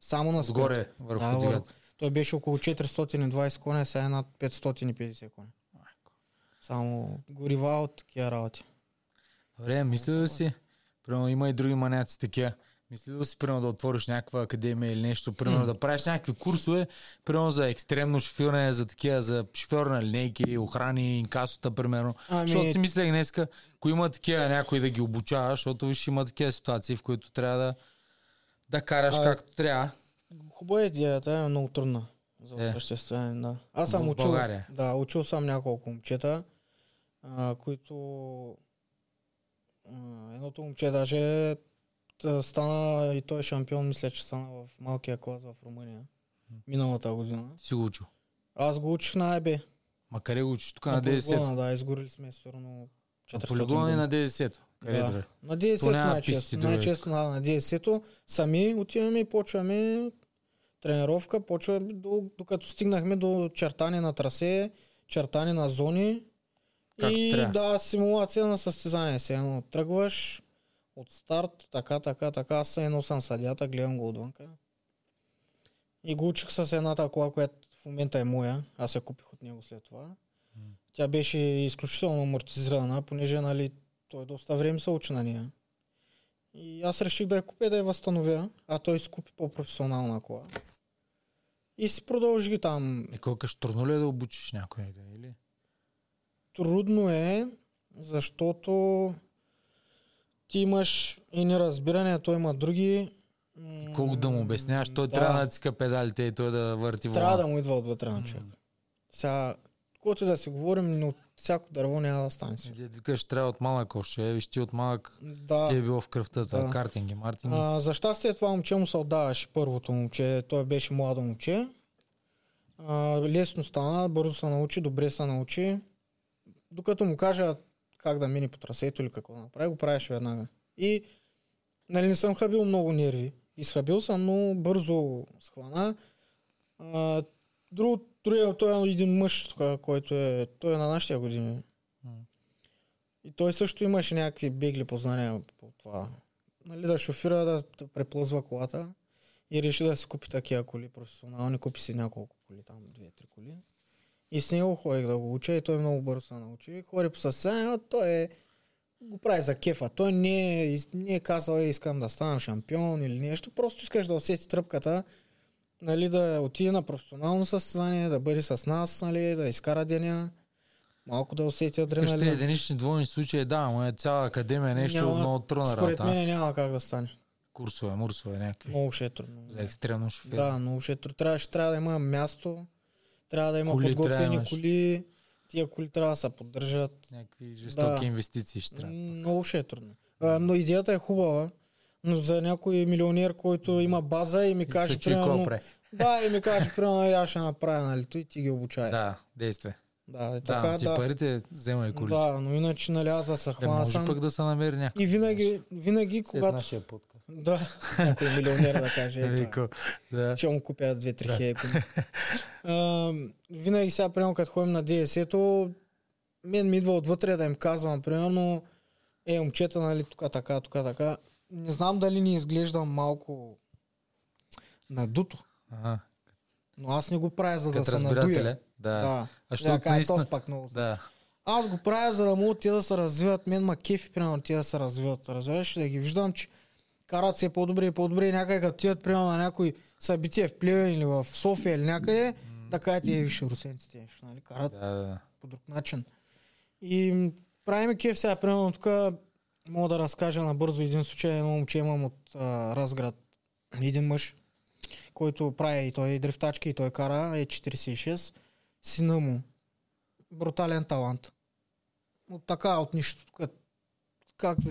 Само на спирт. Отгоре, върху Да, върху. Той беше около 420 коня, сега е над 550 коня. Само горива от такива работи. Добре, мисля да си. Примерно има и други маняци такива. Мисли да си, примерно, да отвориш някаква академия или нещо, примерно да правиш някакви курсове, примерно за екстремно шофиране, за такива, за шофьор на линейки, охрани, инкасота, примерно. Ами- Защото си мислех днеска, ако има такива някой да ги обучава, защото виж има такива ситуации, в които трябва да, да караш А, както трябва. Хубава е идеята, е много трудна за Е. осъществяване. Да. Аз съм учил, да, учил съм няколко момчета, а, които едното момче даже та, стана и той е шампион, мисля, че стана в малкия клас в Румъния миналата година. Ти си го учил. Аз го учих на АБ. Ма къде го учиш? Тук на, На 90 полигона, да, изгорили сме сигурно 400 На полигона думи. на 90 Къде Да. да. На 90 То няма най-често. писти, друго. Най-често на, на 90 сами отиваме и почваме тренировка, почваме до, докато стигнахме до чертане на трасе, чертане на зони Както и трябва. да, симулация на състезание. Се едно тръгваш от старт, така, така, така, аз едно съм съдята, гледам го отвънка. И го учих с едната кола, която в момента е моя. Аз я купих от него след това. Тя беше изключително амортизирана, понеже нали, той доста време се учи на нея. И аз реших да я купя да я възстановя, а той си купи по-професионална кола. И си продължи там. И колко ще трудно ли е да обучиш някой? Да? Трудно е, защото ти имаш и неразбиране, а той има други. Колко да му обясняваш, той трябва да натиска педалите и той да върти Трябва волана. да му идва отвътре на човек. Сега, каквото и да си говорим, но от всяко дърво няма да стане. си. Дед викаш, трябва от малък още. Виж ти от малък Да. ти е било в кръвта, Да. картинги, мартинги. А, за щастие това момче му се отдаваше първото момче. Той беше младо момче. А, лесно стана, бързо се научи, добре се научи. Докато му кажа как да мине по трасето или какво направи, го правиш веднага. И нали, не съм хабил много нерви. Изхабил съм, но бързо схвана. А, друг, той е един мъж, който е, той е на нашите години. И той също имаше някакви бегли познания по това. Нали, да шофира, да, да преплъзва колата и реши да си купи такива коли професионални. Купи си няколко коли, там две-три коли. И с него ходих да го уча и той много бързо се научи. Хори по състезание, той е, го прави за кефа. Той не е, не е казал, е, искам да ставам шампион или нещо. Просто искаш да усети тръпката, нали, да отиде на професионално състезание, да бъде с нас, нали, да изкара деня, малко да усети адреналина. единични двойни случаи, да, но е цяла академия, нещо Няма- много трудна Според работа. мен няма как да стане. Курсове, мурсове, някакви. Много ще е трудно. За екстремно шофер. Да, много ще е трудно. Трябва, ще трябва да има място, трябва да има Коли трябва подготвени имаш. коли, тия коли трябва да се поддържат. Някакви жестоки Да. инвестиции ще трябва. Много ще е трудно. А, но идеята е хубава, но за някой милионер, който има база и ми И каже, примерно, прави. да, и ми каже, примерно, «Е, аз ще направя, нали, той ти ги обучай. Да, действай. да, е Да, така, ти да. парите вземай колите. Да, но иначе, нали, аз да се хвана може сам. пък да се намери някой. И винаги, винаги, След когато... нашия подкаст. Да, някой милионер да каже. ето, да. ще му купя две-три да. А, винаги сега, примерно, като ходим на DSE-то, мен ми идва отвътре да им казвам, примерно, е, момчета, нали, тук така, тук така. Не знам дали ни изглеждам малко надуто, Ага. но аз не го правя, за да се надуя. разбирателя. Да. Да. А Да, защото кажа, наистина... пак много. Да. Аз го правя, за да могат те да се развиват. Мен ма кефи, примерно, те да се развиват. Разбираш, ли, да ги виждам, че карат се по-добре и по-добре и някъде като тият, примерно, на някой събитие в Плевен или в София или някъде, да кажете, е, виж, русенците, нали, карат Да, да, по друг начин. И правим кеф сега, примерно, тук Мога да разкажа набързо един случай. Едно момче имам от а, Разград. Един мъж, който прави и той дрифтачки и той кара, е 46. Сина му. Брутален талант. От така, от нищо. Как, как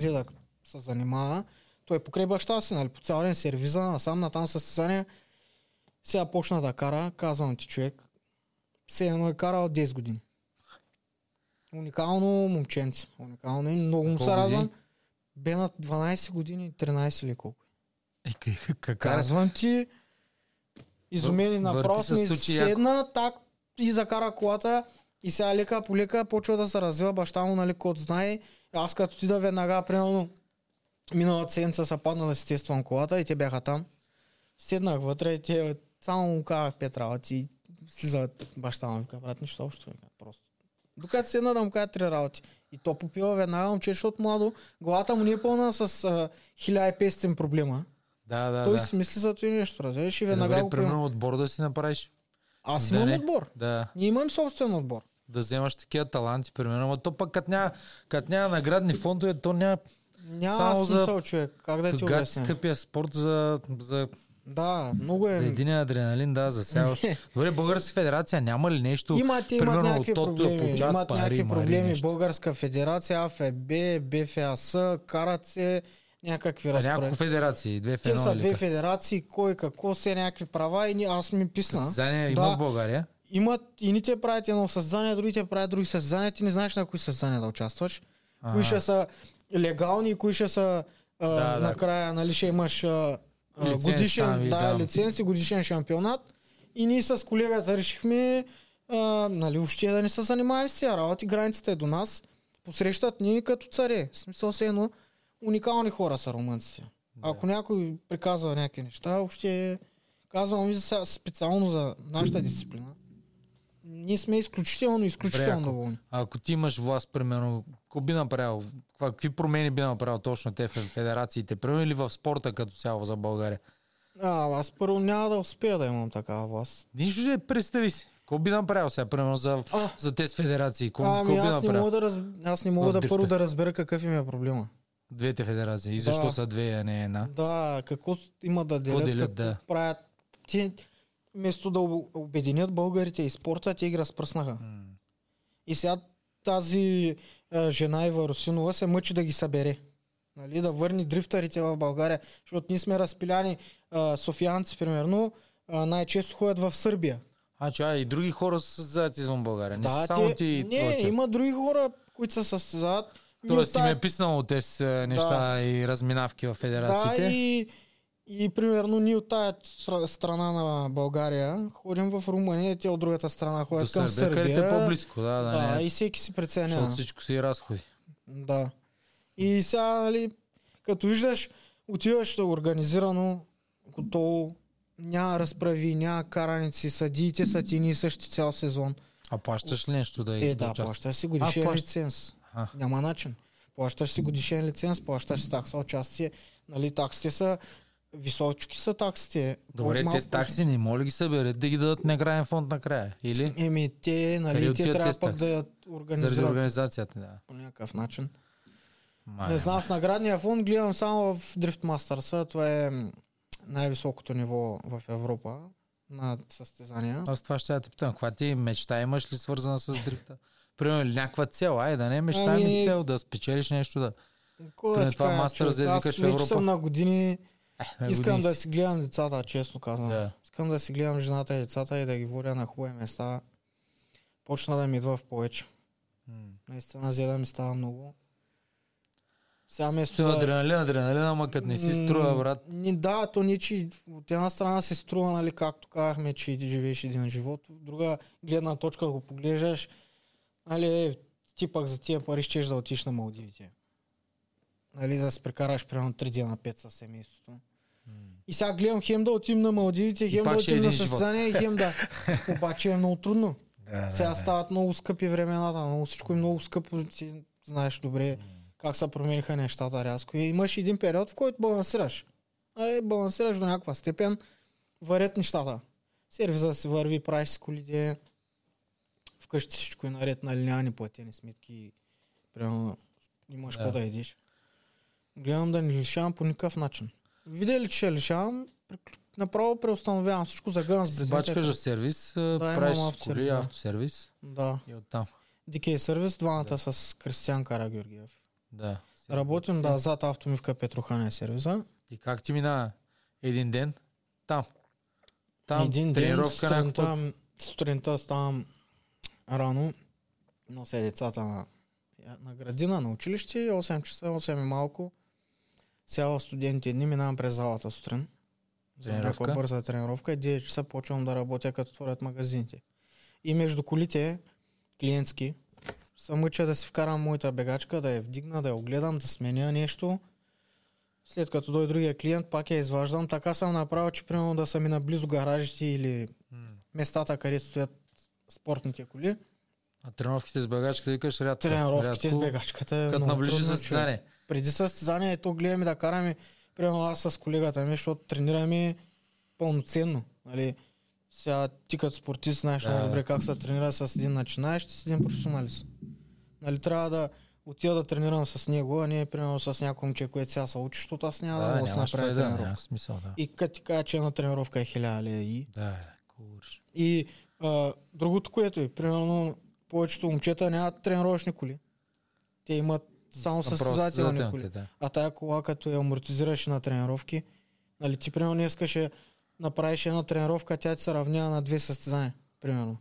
се занимава. Той е покрай баща си, нали, по цял ден сервиза, насам на там състезание. Сега почна да кара, казвам ти човек. Все едно е карал 10 години. Уникално момченце. Уникално и много му се радвам. Бе на 12 години, 13 или колко. Е, как-? Казвам ти, изумени направо ми случи яко. седна, так и закара колата и сега лека по лека почва да се развива баща му, нали, който знае. Аз като ти да веднага, примерно, миналата седмица се падна да си тествам колата и те бяха там. Седнах вътре и те само му казах пет работи и слизат баща му. Вика, брат, нищо общо. Вика, просто. Докато седна да му кажа три работи. И то попива веднага момче, защото младо, главата му не е пълна с а, 1500 проблема. Да, да, Той да. си мисли за това нещо, разбираш и Е, веднага Добре, го примерно отбор да си направиш. Аз Да имам не. отбор. Да. Ние имам собствен отбор. Да вземаш такива таланти, примерно. Но то пък като няма, като няма наградни фондове, то няма Няма Само за смисъл, човек. Как да ти обясня? скъпия спорт за, за, Да, много е. за един адреналин, да, засяваш. Добре, Българска федерация няма ли нещо? Има, имат примерно някакви Тото да проблеми. получават Имат пари, някакви има проблеми. нещо? Българска федерация, АФБ, БФАС, карат се някакви няколко разправи. федерации, две в Те са две федерации, кой какво, все някакви права и аз ми писна. Състезания има Да. в България. Имат и ни те правят едно състезание, другите правят други състезания. Ти не знаеш на кои състезания да участваш. Ага. Кои ще са легални и кои ще са а, Да, да. накрая, нали, ще имаш а, Лиценз годишен, там да, там. лиценз и годишен шампионат. И ние с колегата решихме а, нали, въобще да не се занимаваме с тези работи. Границата е до нас. Посрещат ни като царе. В смисъл се едно уникални хора са румънците. Ако някой приказва някакви неща, въобще казвам ви специално за нашата дисциплина. Ние сме изключително, изключително Добре, ако- доволни. Ако ти имаш власт, примерно, какво би направил? Какви промени би направил точно те в федерациите? Примерно или в спорта като цяло за България? А, аз първо няма да успея да имам такава власт. Нищо же, представи си. Какво би направил сега, примерно, за, А. за тези федерации? Какво, Ами какво би аз не мога да, раз... аз не мога да първо да разбера какъв им е проблема. Двете федерации. И защо Да. са две, а не една? Да, какво има да делят, делят, какво да. правят. Те, вместо да об- обединят българите и спорта, те ги разпръснаха. М. И сега тази жена Ива Русинова се мъчи да ги събере. Нали, да върни дрифтарите в България. Защото ние сме разпиляни. А, софианци, примерно, а, най-често ходят в Сърбия. А, че, а, и други хора се състезават извън България. Не да, са само те, ти не, човек. има други хора, които се състезават. Тоест от ти ме е писнал тези е, неща и разминавки в Да, федерациите. и, и примерно ние от тая стра- страна на България ходим в Румъния, те от другата страна До ходят към Сърбия, където Сърбия. е по-близко. Да, да, Да, не. и всеки си Защото преценява. всичко си разходи. Да. И сега, нали, като виждаш, отиваш организирано, готово, няма разправи, няма караници, съдиите са ти ни същи цял сезон. А плащаш ли нещо да, Е, да да, участваш? плащаш си годишен плащаш. лиценз. А. Няма начин. Плащаш си годишен лиценз, плащаш си такса участие. Нали, таксите са височки са таксите. Добре, те с такси не моля ги съберат да ги дадат награден фонд накрая? Или? Еми, те, нали, те трябва пък да я Заради организират организацията, да. по някакъв начин. Май, Не знам, с наградния фонд гледам само в Drift Masters. Това е най-високото ниво в Европа на състезания. Аз това ще я те питам. Каква ти мечта имаш ли свързана с дрифта? Примерно някаква цел, ай да не е мечта, ами Ами- цел да спечелиш нещо да. Кой е това това, Masters човек? да Аз извикаш в вече Европа. съм на години. Е, на Искам да си. гледам децата, честно казвам. Да. Искам да си гледам жената и децата и да ги водя на хубави места. Почна да ми идва в повече. М. Наистина, взе да ми става много. Сега вместо Ще да... адреналин, адреналин, ама като не си струва, брат. Ни- Да, то не, че от една страна се струва, нали, както казахме, че ти живееш един живот. От друга гледна точка го поглеждаш, нали, е, ти пък за тия пари щеш да отиш на Малдивите. Нали, да се прекараш примерно 3 дена 5 със семейството. И сега гледам хем да отим на Малдивите, хем да е отим на състезание, хем да. Обаче е много трудно. Да, Сега стават много скъпи времената, много всичко е много скъпо, ти знаеш добре как се промениха нещата рязко. И имаш един период, в който балансираш. Нали, балансираш до някаква степен, варят нещата. Сервиза си върви, правиш си колите, вкъщи всичко е наред, нали няма ни платени сметки, примерно имаш Да. какво да едиш. Гледам да не лишавам по никакъв начин. Видя ли, че ще лишавам, направо преустановявам всичко, загъвам с бачкаш брезентите. за сервис, имам правиш автосервис, коли, да. автосервис Да. и оттам. DK сервис, двамата с Кристиан Карагеоргиев. Да. Работим, да, зад автомивка Петроханя е сервиза. И как ти мина един ден? Там. Там Един ден тренировка сутринта, сутринта ставам рано, нося децата на, на градина, на училище, 8 часа, 8 и малко. В студентите дни минавам през залата сутрин. За някаква бърза тренировка и 9 часа почвам да работя като отворят магазините. И между колите, клиентски, се мъча да си вкарам моята бегачка, да я вдигна, да я огледам, да сменя нещо. След като дойде другия клиент, пак я изваждам. Така съм направил, че примерно да са ми наблизо гаражите или местата, където стоят спортните коли. А тренировките с бегачката викаш рядко. Тренировките рядко, с бегачката е Като наближи състезание. Преди състезанието гледаме да караме, примерно аз с колегата ми, защото тренираме пълноценно. Нали? Сега ти като спортист знаеш Да, много да. добре как се тренира с един начинаещ и с един професионалист. Нали, трябва да отида да тренирам с него, а не примерно с някой момче, което сега се учи, защото аз няма да, Да, да нямаш направя файда, тренировка. няма смисъл, да. И като ти кажа, че една тренировка е хиляда и Да, да, курш. И а, другото, което е, примерно, повечето момчета нямат тренировъчни коли. Те имат само Направо състезателни коли. да. А тая кола, като я амортизираш на тренировки, нали, ти примерно не искаше направиш една тренировка, тя ти се равнява на две състезания, примерно.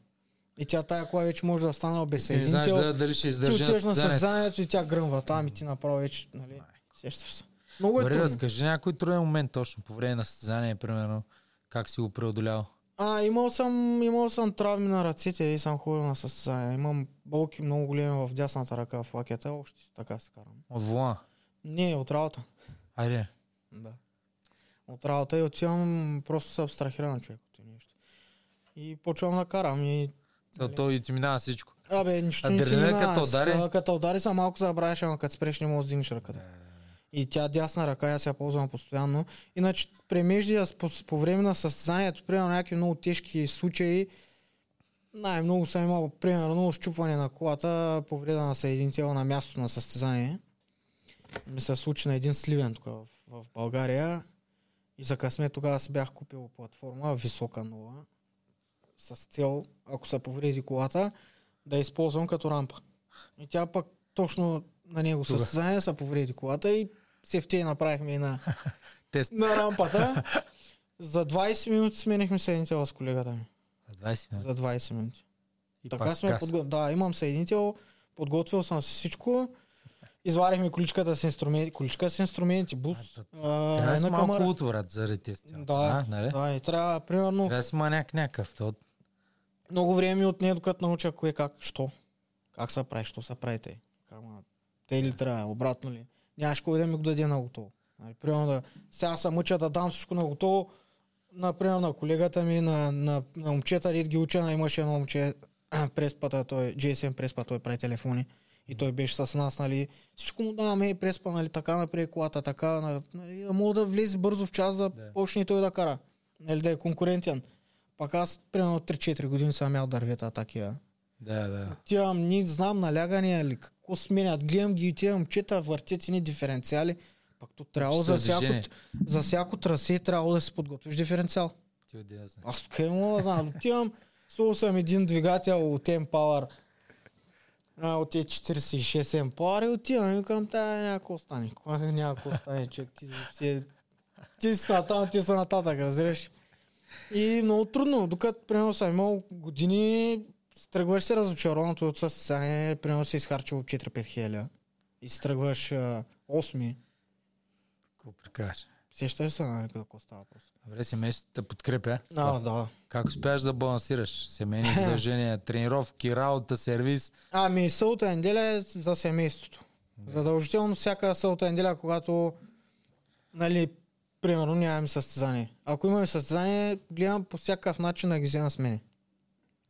И тя тая кола вече може да остане без Ти един знаеш тел. да, дали ще Ти издържи на отиваш на състезанието. и тя гръмва там и ти направо вече, нали, сещаш се. Много е Добре, трудно. разкажи някой труден момент точно по време на състезание, примерно. Как си го преодолял? А, имал съм, имал съм травми на ръцете и съм ходил на състезания. Имам болки много големи в дясната ръка в лакета, още така се карам. От волана. Не, от работа. Айде. Да. От работа и отивам, просто се абстрахирам човек от нещо. И почвам да карам и... Целто и ти минава всичко. Абе, нищо не ти минава. като удари? Като удари са малко забравяш, ама като спреш не можеш да дигнеш ръката. И тя дясна ръка, аз я ползвам постоянно. Иначе премеждия по, по време на състезанието, примерно някакви много тежки случаи, най-много съм имал, примерно, щупване на колата, повреда на съединител на място на състезание. Ми се случи на един сливен тук в, в България. И за късмет тогава си бях купил платформа, висока нова, с цел, ако се повреди колата, да използвам като рампа. И тя пък точно на него състезание се повреди колата и сефтей направихме и на, Тест. на рампата. За 20 минути сменихме съединител с колегата ми. За 20 минути. За 20 минути. И Така сме подготвили. Да, имам съединител, подготвил съм си всичко. Изварихме количката с инструменти, количка с инструменти, бус, А, Трябва да си малко камера. брат, заради тези. Да, А, нали? да, и трябва, примерно, Трябва да си маняк някакъв. То, много време ми отне, докато науча кое как, що. Как се прави, що се прави те. Ама, те ли трябва, обратно ли. Нямаш кой да ми го даде на готово. Нали, примерно да, сега се мъча да дам всичко на готово, например на колегата ми, на, на, на момчета, дед ги уча, на имаше едно момче, преспата, той, GSM преспа, той прави телефони. И той беше с нас, нали, всичко му даваме и преспа, нали, така напред колата, така, на- нали, да мога да влезе бързо в час, да, Да. почне той да кара. Нали, да е конкурентен. Пак аз, примерно 3-4 години съм ял дървета такива. Да, да. Отивам, ни знам налягания или какво сменят. Гледам ги, отивам, момчета, въртят ни диференциали. Пак то трябва за са всяко, за всяко трасе трябва да си подготвиш диференциал. Ти отида да. Аз къде мога да знам. Отивам, слушал съм един двигател от M-Power, а, от E46 M-Power и отивам и викам, тая няма какво стане. Кога няма какво стане, човек, ти си, ти си натам, ти си нататък, разбираш. И много трудно, докато примерно съм имал години, тръгваш се разочарован от състезание, примерно си изхарчил 4-5 хиляди и си тръгваш а, 8 Какво прикажеш? Сещаш се, нали, какво става въпрос? Добре, семейството те подкрепя. А, да. Как успяваш да балансираш? Семейни задължения, тренировки, работа, сервис. Ами, сълта неделя е за семейството. Задължително всяка сълта неделя, когато, нали, примерно нямаме състезание. Ако имаме състезание, гледам по всякакъв начин да ги взема с мене.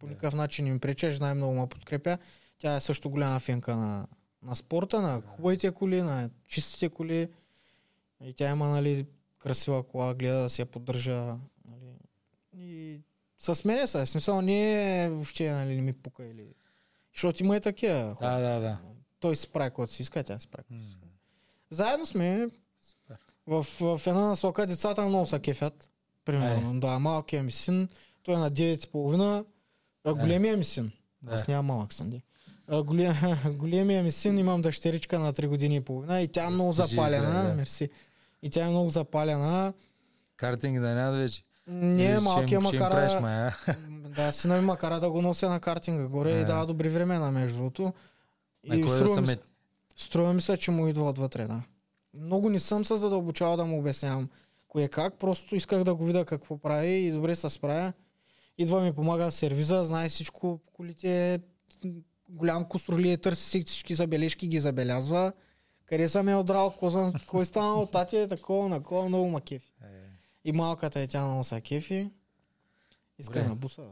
По Да. никакъв начин им пречеш, най-много ме подкрепя. Тя е също голяма фенка на, на спорта, на хубавите коли, на чистите коли. И тя има, нали, красива кола, гледа да си я поддържа. Нали. И с мене са. Смисъл не е въобще, нали, не ми пука или... Защото има и такива хора. Да, да, да. Той си прави каквото си иска, тя си прави. М. Заедно сме. В, в една насока децата много са кефят. Примерно. Да, малкият ми син, той е на 9,5. А големия ми син. Да. Аз нямам малък де. А, голем, големия ми син, имам дъщеричка на 3 години и половина и тя е много запалена. здраве, да. Мерси. И тя е много запалена. Картинг да няма вече. Не, малкия ма кара... Да, сина ми ма кара да го нося на картинга горе и дава добри времена, между другото. И да струва ми, мет... струва ми се, че му идва отвътре, да. Много не съм се задълбочавал да му обяснявам кое как, просто исках да го видя какво прави и добре се справя. Идва ми помага в сервиза, знае всичко по колите, голям костролие, търси си всички забележки, ги забелязва. Къде съм е отрал, съм, кой станал, тати е такова, накова, много ма кефи. Е, И малката е тя много са кефи. Иска Добре. на буса.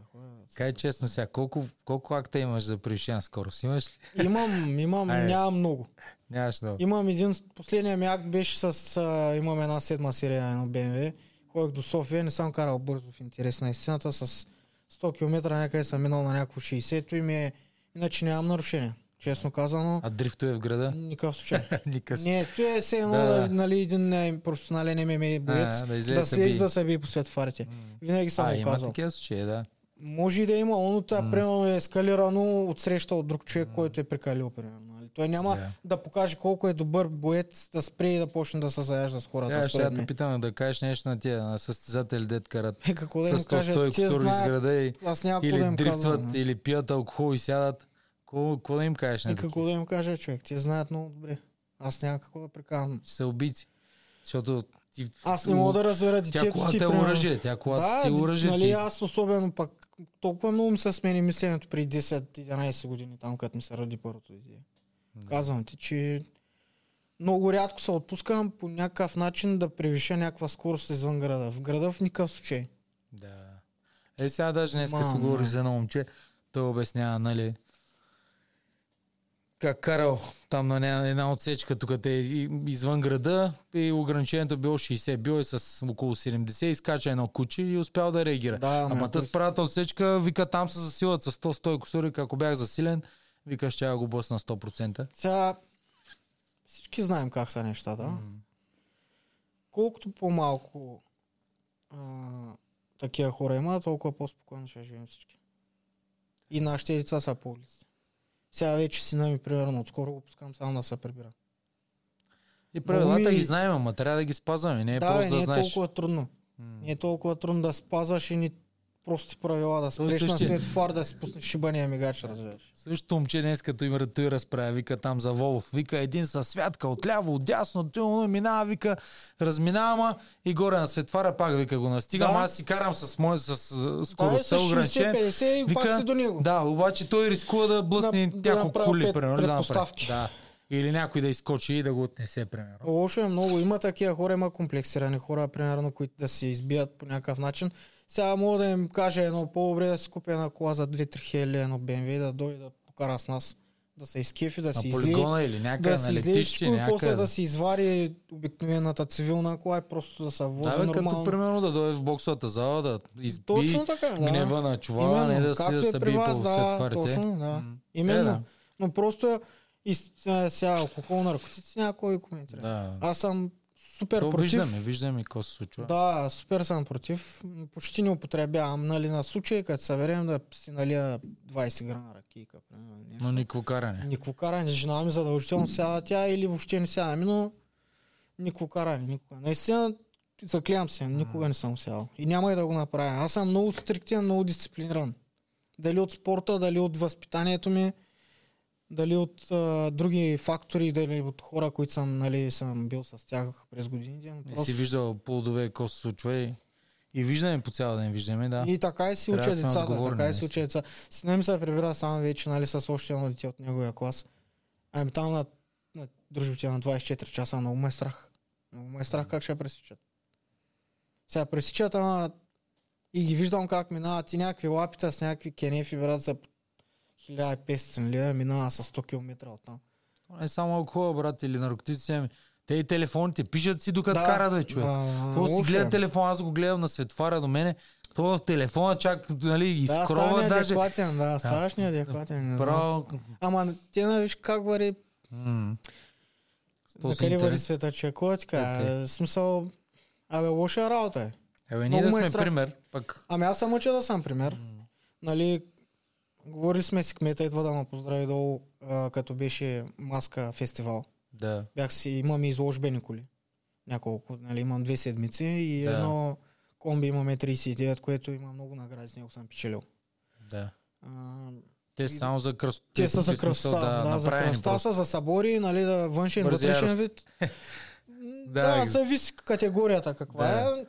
Кай честно сега, колко, колко акта имаш за превишена скорост? Имаш ли? Имам, имам, Айде. нямам много. Нямаш много. Имам един, последния ми акт беше с, а, имам една седма серия на BMW. Ходих до София, не съм карал бързо в интерес на истината, с 100 км някъде съм минал на някакво 60-то и ми е, иначе нямам нарушения. Честно казано, А дрифтове в града? никакъв случай. Никъс. Не, то е все едно, Да, да, нали, един е, професионален ММА боец, А, да да, излезе да се бие. да се бие по светофарите. Винаги съм А, го има казал. такива случаи, да. Може и да има, оното е примерно е ескалирано от среща от друг човек, който е прекалил, примерно. Нали. Той няма Да. да покаже колко е добър боец, да спре и да почне да се заяжда с хората. Тя ще те питам да кажеш нещо на тия на състезатели дет карат. Е, какво да им кажа, 100 те знаят, и, аз няма да или им дрифтват, казвам. или пият алкохол и сядат. Какво да им кажеш на Е, такива? какво да им кажа, човек, те знаят много добре. Аз няма какво да прекарам. Са убийци. Защото ти... Аз не мога да разбера Тя детето колата ти. е оръжие. Тя колата си е да, оръжие. нали, ти. аз особено пък толкова много ми се смени мисленето преди 10-11 години, там като ми се роди първото Казвам ти, че много рядко се отпускам по някакъв начин да превиша някаква скорост извън града. В града в никакъв случай. Да. Е, сега даже днес се говори за едно момче. Той обяснява, нали, как карал там на една, отсечка, тук те е извън града и ограничението било 60, бил е с около 70, изкача едно куче и успял да реагира. Да, Ама тъс правата отсечка, вика там се засилат с 100-100 косури, ако бях засилен, вика ще я го босна 100%. Сега всички знаем как са нещата. Колкото по-малко а, такива хора има, толкова по-спокойно ще живеем всички. И нашите деца са по улиците. Сега вече сина ми, примерно, отскоро го пускам само да се прибира. И правилата ми- ги знаем, ама трябва да ги спазваме, не е да, просто не да е знаеш. толкова трудно. Не е толкова трудно да спазваш и ни прости правила, да спреш на светофар, да си пуснеш шибания мигач, разбираш. Същото момче днес, като им той разправя, вика там за Волов, вика един със святка отляво, отдясно, му минава, вика, разминава и горе на светфара пак вика го настигам, Да. аз си карам с мой с, с Да, скоростта с ограничен. 60-50 и пак си до него. Да, обаче той рискува да блъсне Да- да няколко направи коли, примерно. да направи. Да. Или някой да изкочи и да го отнесе, примерно. Лошо е много. Има такива хора, има комплексирани хора, примерно, които да се избият по някакъв начин. Сега мога да им кажа едно по-добре да си купя една кола за 2-3 хиляди, едно BMW, да дойде да покара с нас, да се изкефи, да си полигона или някъде да си летище, всичко и после някъде. да си извади обикновената цивилна кола и просто да се вози Да, бе, като нормално. примерно да дойде в боксовата зала, да изби Точно така, да. гнева на чувала, не да си да е се бие по да, светфарите. точно, да. М. Именно. Е, да. Но просто и а, сега алкохол, наркотици някой коментира. Да. Аз съм супер То против. виждаме, виждаме какво се случва. Да, супер съм против. Почти не употребявам, нали, на случай, като съберем да си налия 20 грама ракийка. нещо. Но никакво каране. Никакво каране. Жена ми задължително сяда тя или въобще не сяда ми, но никакво каране. Никога. Наистина, заклявам се, никога не съм сядал. И няма и да го направя. Аз съм много стриктен, много дисциплиниран. Дали от спорта, дали от възпитанието ми, дали от а, други фактори, дали от хора, които съм, нали, съм бил с тях през годините. Не просто- си виждал плодове, какво се случва и, и виждаме по цял ден, виждаме, да. И така и си Трябва уча децата, така и си уча деца. Сина ми се прибира сам вече, нали, с още едно дете от неговия клас. Ами там на, на дружбите на 24 часа много ме е страх. Много ме е страх как ще пресичат. Сега пресичат, ама и ги виждам как минават и някакви лапита с някакви кенефи, брат, за 1500 лева, минава с 100 км от там. Не само алкохол, брат, или наркотици. ами. Те и телефоните пишат си докато Да. карат, бе, човек. А, То си гледа е. телефон, аз го гледам на светфара до мене. То в телефона чак, нали, Да, изкрова става даже. неадекватен, да, ставаш неадекватен. не. Право. Ама те, нали, виж как вари На си къде интерес. света, че е така? Okay. Смисъл, абе, лоша работа е. Абе, ние да ме е сме страх. пример, пък Ами аз съм уча да съм пример. Нали, говорили сме си кмета, идва да ме поздрави долу, а, като беше маска фестивал. да. Бях си, имам изложбени коли. Няколко, нали, имам две седмици и Да. едно комби имаме 39, което има много награди, с него съм печелил. Да. А, Те са само за кръстота. те са за кръста, да, да за кръста са за събори, нали, да външен, Бързи вътрешен вид. Да, да, зависи категорията каква Да. е.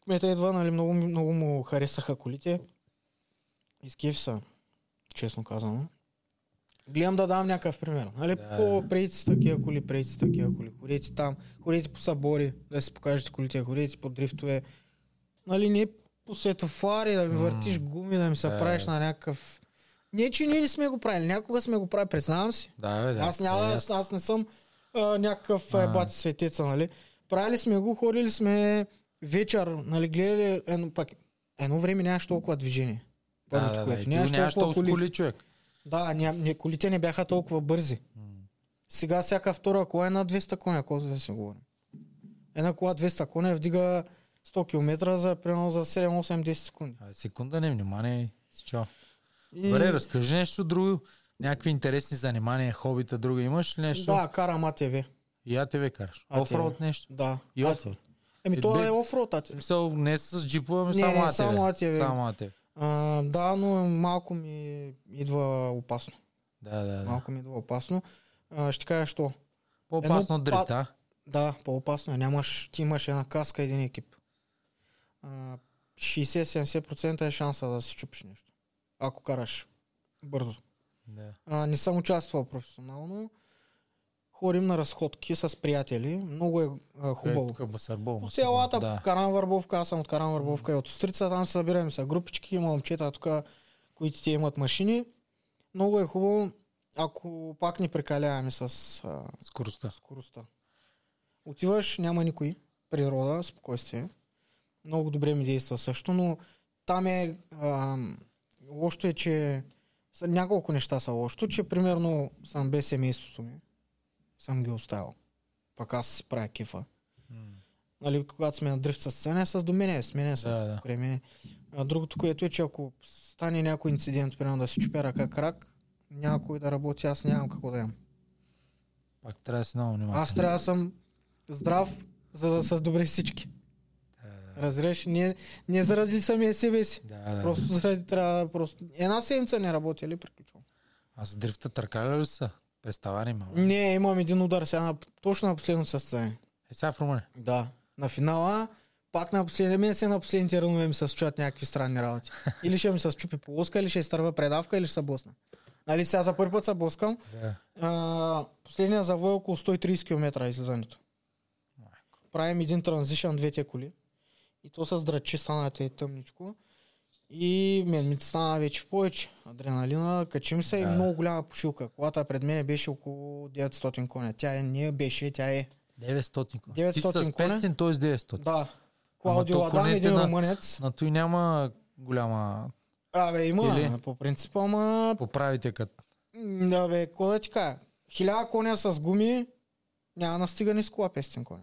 Кмета идва, нали, много, много му харесаха колите. Изкив са, честно казано. Гледам да дам някакъв пример. Нали, Да. по прейти с такива коли, прейти с такива коли. Ходете там, ходете по събори, да си покажете колите, ходете по дрифтове. Нали, не по светофари, да ми М. въртиш гуми, да ми се Да. правиш на някакъв... Не, че ние не сме го правили. Някога сме го правили, признавам си. Да, бе, да. Аз няма, Е, аз, аз не съм а, някакъв А. а. бати светеца, нали. Правили сме го, ходили сме вечер, нали, гледали, едно, пак, едно време нямаш толкова движение. Да, Първото, да, да. което. Ти Нямаш, нямаш толкова коли. коли, човек. Да, ня, не, колите не бяха толкова бързи. Сега всяка втора кола е на 200 коня, колкото да си говорим. Една кола 200 коня вдига 100 км за примерно за 7, 8, 10 секунди. Абе, секунда не внимание. Чао. И... Добре, разкажи нещо друго. Някакви интересни занимания, хобита, друго имаш ли нещо? Да, карам АТВ. И АТВ караш. ATV. Офроуд нещо. Да. И А- офроуд. Еми, Е, бе- е офроуд АТВ. смисъл, не с джипове, ами само АТВ. само ATV. Само АТВ. А, да, но малко ми идва опасно. Да, да, да. Малко ми идва опасно. А, ще кажа, що? По-опасно едно дрифт, а? Да, по-опасно е. Нямаш, ти имаш една каска, един екип. А, 60-70% е шанса да се чупиш нещо. Ако караш бързо. Да. А, не съм участвал професионално. Ходим на разходки с приятели. Много е а, хубаво. Е, тук Басарбол. По селата, Да. Каран Върбовка, аз съм от Каран Върбовка и от Острица, там се събираме са групички, има момчета тук, които ти имат машини. Много е хубаво, ако пак не прекаляваме с а, Скоростта. скоростта. Отиваш, няма никой, природа, спокойствие. Много добре ми действа също, но там е а, лошото е, че няколко неща са лошото, че примерно съм без семейството ми, съм ги оставил. Пак аз си правя кефа. М. Нали, когато сме на дрифт с сцена, с до мене, с мене са Да, да. мене. А, другото, което е, че ако стане някой инцидент, примерно да си чупя ръка крак, няма кой да работи, аз нямам какво да ям. Пак трябва да си много внимателен. Аз трябва да съм здрав, за да са добре всички. Да, да. Разбираш? Не, не заради самия себе си. Да, да. Просто заради трябва просто... Една седмица не работи, ли приключвам? А с дрифта търкали ли са? Представани ма. Не, имам един удар сега, на, точно на последното състезание. Е, сега в Румъния. Да. На финала, пак на последния, мен се на последните рънове ми се случват някакви странни работи. Или ще ми се счупи полоска, или ще изтърва предавка, или ще се блъсна. Нали, сега за първи път се блъскам. Да. А, последния завой е около 130 км излизането. Правим един транзишън, двете коли. И то с драчи стана те тъмничко. И мен ми стана вече в повече. Адреналина, качим се и Да. много голяма пошилка. Колата пред мен беше около 900 коня. Тя е, не беше, тя е. 900 коня. 900 Ти с коня? 500, т.е. 900. Да. Клаудио конете един на- румънец. На той няма голяма... Абе, има, Или? по принцип, ама... Поправите като... Да, бе, какво да ти кажа? Хиляда коня с гуми, няма настигане с кола 500 коня.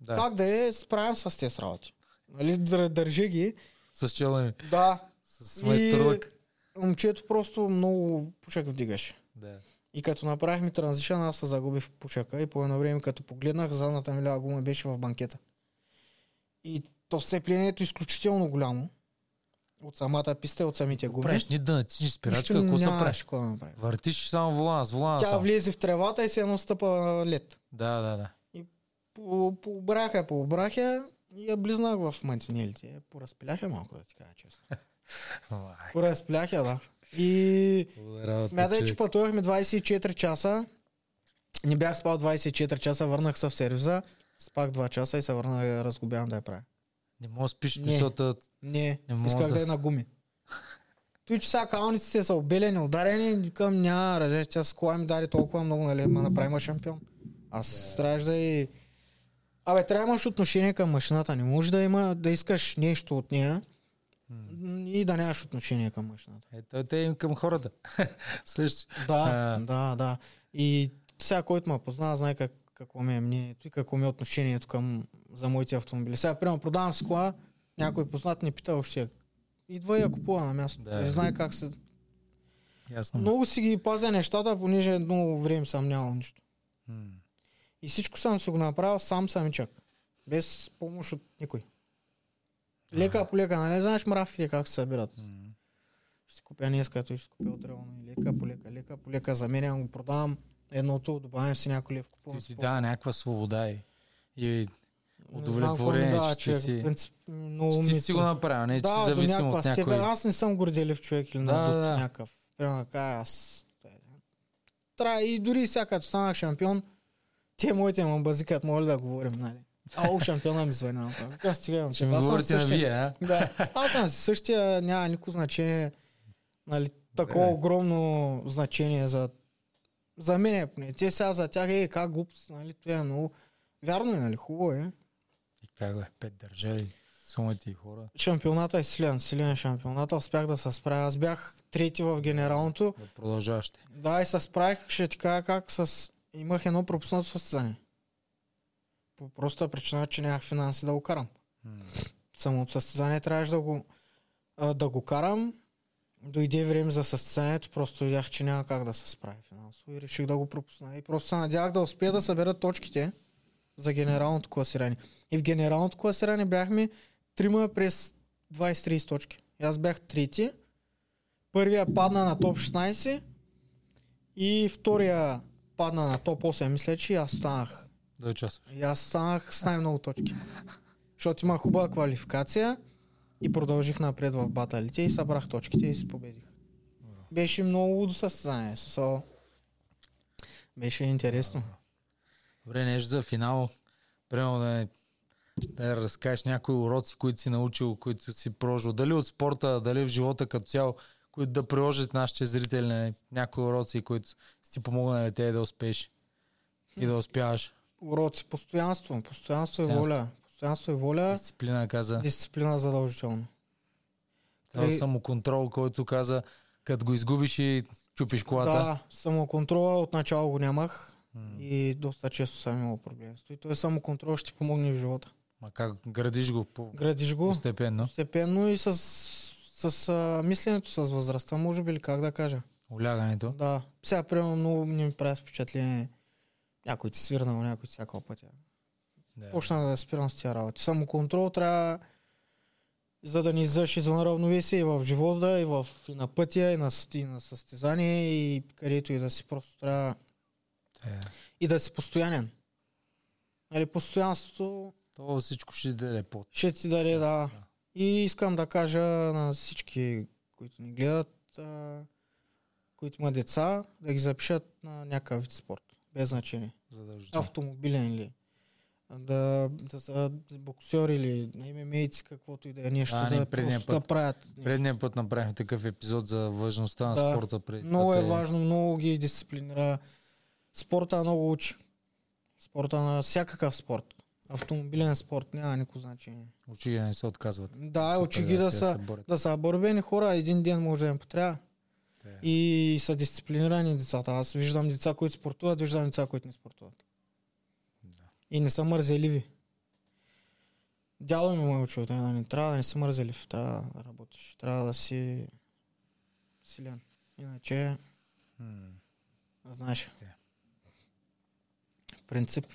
Да. Как да е, справям с тези работи. Нали, дър- държи ги. С челани. Да, С майсторлък. момчето просто много пушек вдигаше. Да. И като направихме транзишън, аз се загубих в пушека и по едно време, като погледнах, задната ми лява гума беше в банкета. И то сцеплението е изключително голямо. От самата писта и от самите гуми. Правиш ни да натиснеш спирачка, какво се правиш? какво да направи. Въртиш само волана, с волана Тя само. влезе в тревата и се едно стъпа лед. Да, да, да. По, по обрахя, по обрахя и я близнах в мантинелите. Поразпиляха малко, да ти кажа честно. Май, Поразпиляха, да. И работа, смятай, че пътувахме 24 часа. Не бях спал 24 часа, върнах се в сервиза. Спах 2 часа и се върнах да я разгубявам да я правя. Не мога да спиш Не. мисълта. Не, Не исках да- да е на гуми. Той, че сега калниците са обелени, ударени, към няма, разе, тя с кола ми даде толкова много, нали, ма направи ма шампион. Аз трябваше да и... Абе, трябва да имаш отношение към машината. Не може да има, да искаш нещо от нея и да нямаш отношение към машината. Ето те им към хората. Също. Да, А. да, да. И сега който ме познава, знае как, какво ми е мнението и какво ми е отношението към за моите автомобили. Сега, примерно, продавам си кола, някой познат не пита още. Идва и я купува на място. Да. Не знае как се... Ясно. Много си ги пазя нещата, понеже много време съм нямал нищо. М. И всичко съм си го направил сам самичък. Без помощ от никой. Лека по лека, нали знаеш мравките как се събират? Ще си купя днес, като ще си купя утре, лека по лека, лека по лека, заменям го, продавам едното, добавям си някой лев, купувам Ти си си по- дава някаква свобода и, и Не знам удовлетворение, дава че човек. си- принцип, много че ти си го направил, не че да, си до зависим някаква от някой. Аз не съм горделив човек или Да, надут да. някакъв. Примерно да аз... Трябва и дори сега като станах шампион, те моите ме базикат, моля да говорим, нали? Ало, шампиона ми звъня. Аз стига имам. Ще ми говорите на вие, а? Да, аз съм същия, няма никакво значение, нали, такова Да. огромно значение за, за мен е поне. Те сега за тях е как глупост, нали, това е много... Вярно е, нали, хубаво е. И как бе, пет държави, сумати и хора. Шампионата е силен, силен е шампионата, успях да се справя. Аз бях трети в генералното. Да продължаваш. Да, и се справих, ще ти кажа как с... Имах едно пропуснато състезание. По проста причина, че нямах финанси да го карам. М. Самото състезание трябваше да го, а, да го карам. Дойде време за състезанието, просто видях, че няма как да се справи финансово и реших да го пропусна. И просто се надявах да успея да събера точките за генералното класиране. И в генералното класиране бяхме трима през 20-30 точки. И аз бях трети. Първия падна на топ 16 и втория падна на топ 8, мисля, че и аз станах Да участваш. и аз станах с най-много точки. Защото имах хубава квалификация и продължих напред в баталите и събрах точките и се победих. Беше много лудо състезание. Беше интересно. Добре, нещо за финал. Примерно да, е- да разкажеш някои уроци, които си научил, които си прожил. Дали от спорта, дали в живота като цяло, които да приложат нашите зрители. Някои уроци, които ти помогнали те да успееш и да успяваш. Уроци, постоянство. Постоянство и Постоянство. воля. Постоянство и воля. Дисциплина каза. Дисциплина задължително. Това Три- самоконтрол, който каза, като го изгубиш и чупиш колата. Да, самоконтрола отначало го нямах М. и доста често съм имал проблем. И той самоконтрол ще ти помогне в живота. Ма как градиш го по- Градиш го. постепенно. Постепенно и с, с а, мисленето с възрастта, може би ли как да кажа. Олягането. Да. Сега, примерно, много не ми прави впечатление някой ти свирнал, някой ти всяка пътя. Да. Почна да спирам с тия работи. Самоконтрол трябва за да ни издържиш извън равновесие и в живота, и, в, и на пътя, и на, и на състезание, и където и да си просто трябва Е. и да си постоянен. Нали, постоянството То всичко ще ти даде по. ще ти даде, да. И искам да кажа на всички, които ни гледат, а, които имат деца, да ги запишат на някакъв вид спорт. Без значение. Задължително. Автомобилен ли. Да, да са боксери или ММА-ци, каквото и да е нещо, А, не, да, предния просто да път. правят. нещо. Предния път направихме такъв епизод за важността на Да. спорта. Пред Много е те- важно, много ги дисциплинира. Спорта много учи. Спорта на всякакъв спорт. Автомобилен спорт няма никакво значение. Ги да не се отказват. Да, учи ги да са, да са борбени хора. Един ден може да им потрябва. Те- И са дисциплинирани децата. Аз виждам деца, които спортуват, виждам деца, които не спортуват. И не са мързеливи. Дядо ми ме е учил, да не трябва да не си мързелив, трябва да работиш, трябва да си силен. Иначе, М. знаеш. Така. Принцип.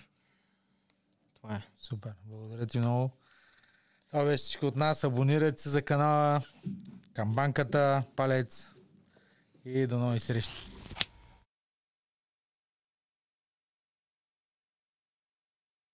Това е. Супер. Благодаря ти много. Това беше всичко от нас. Абонирайте се за канала, камбанката, палец и до нови срещи.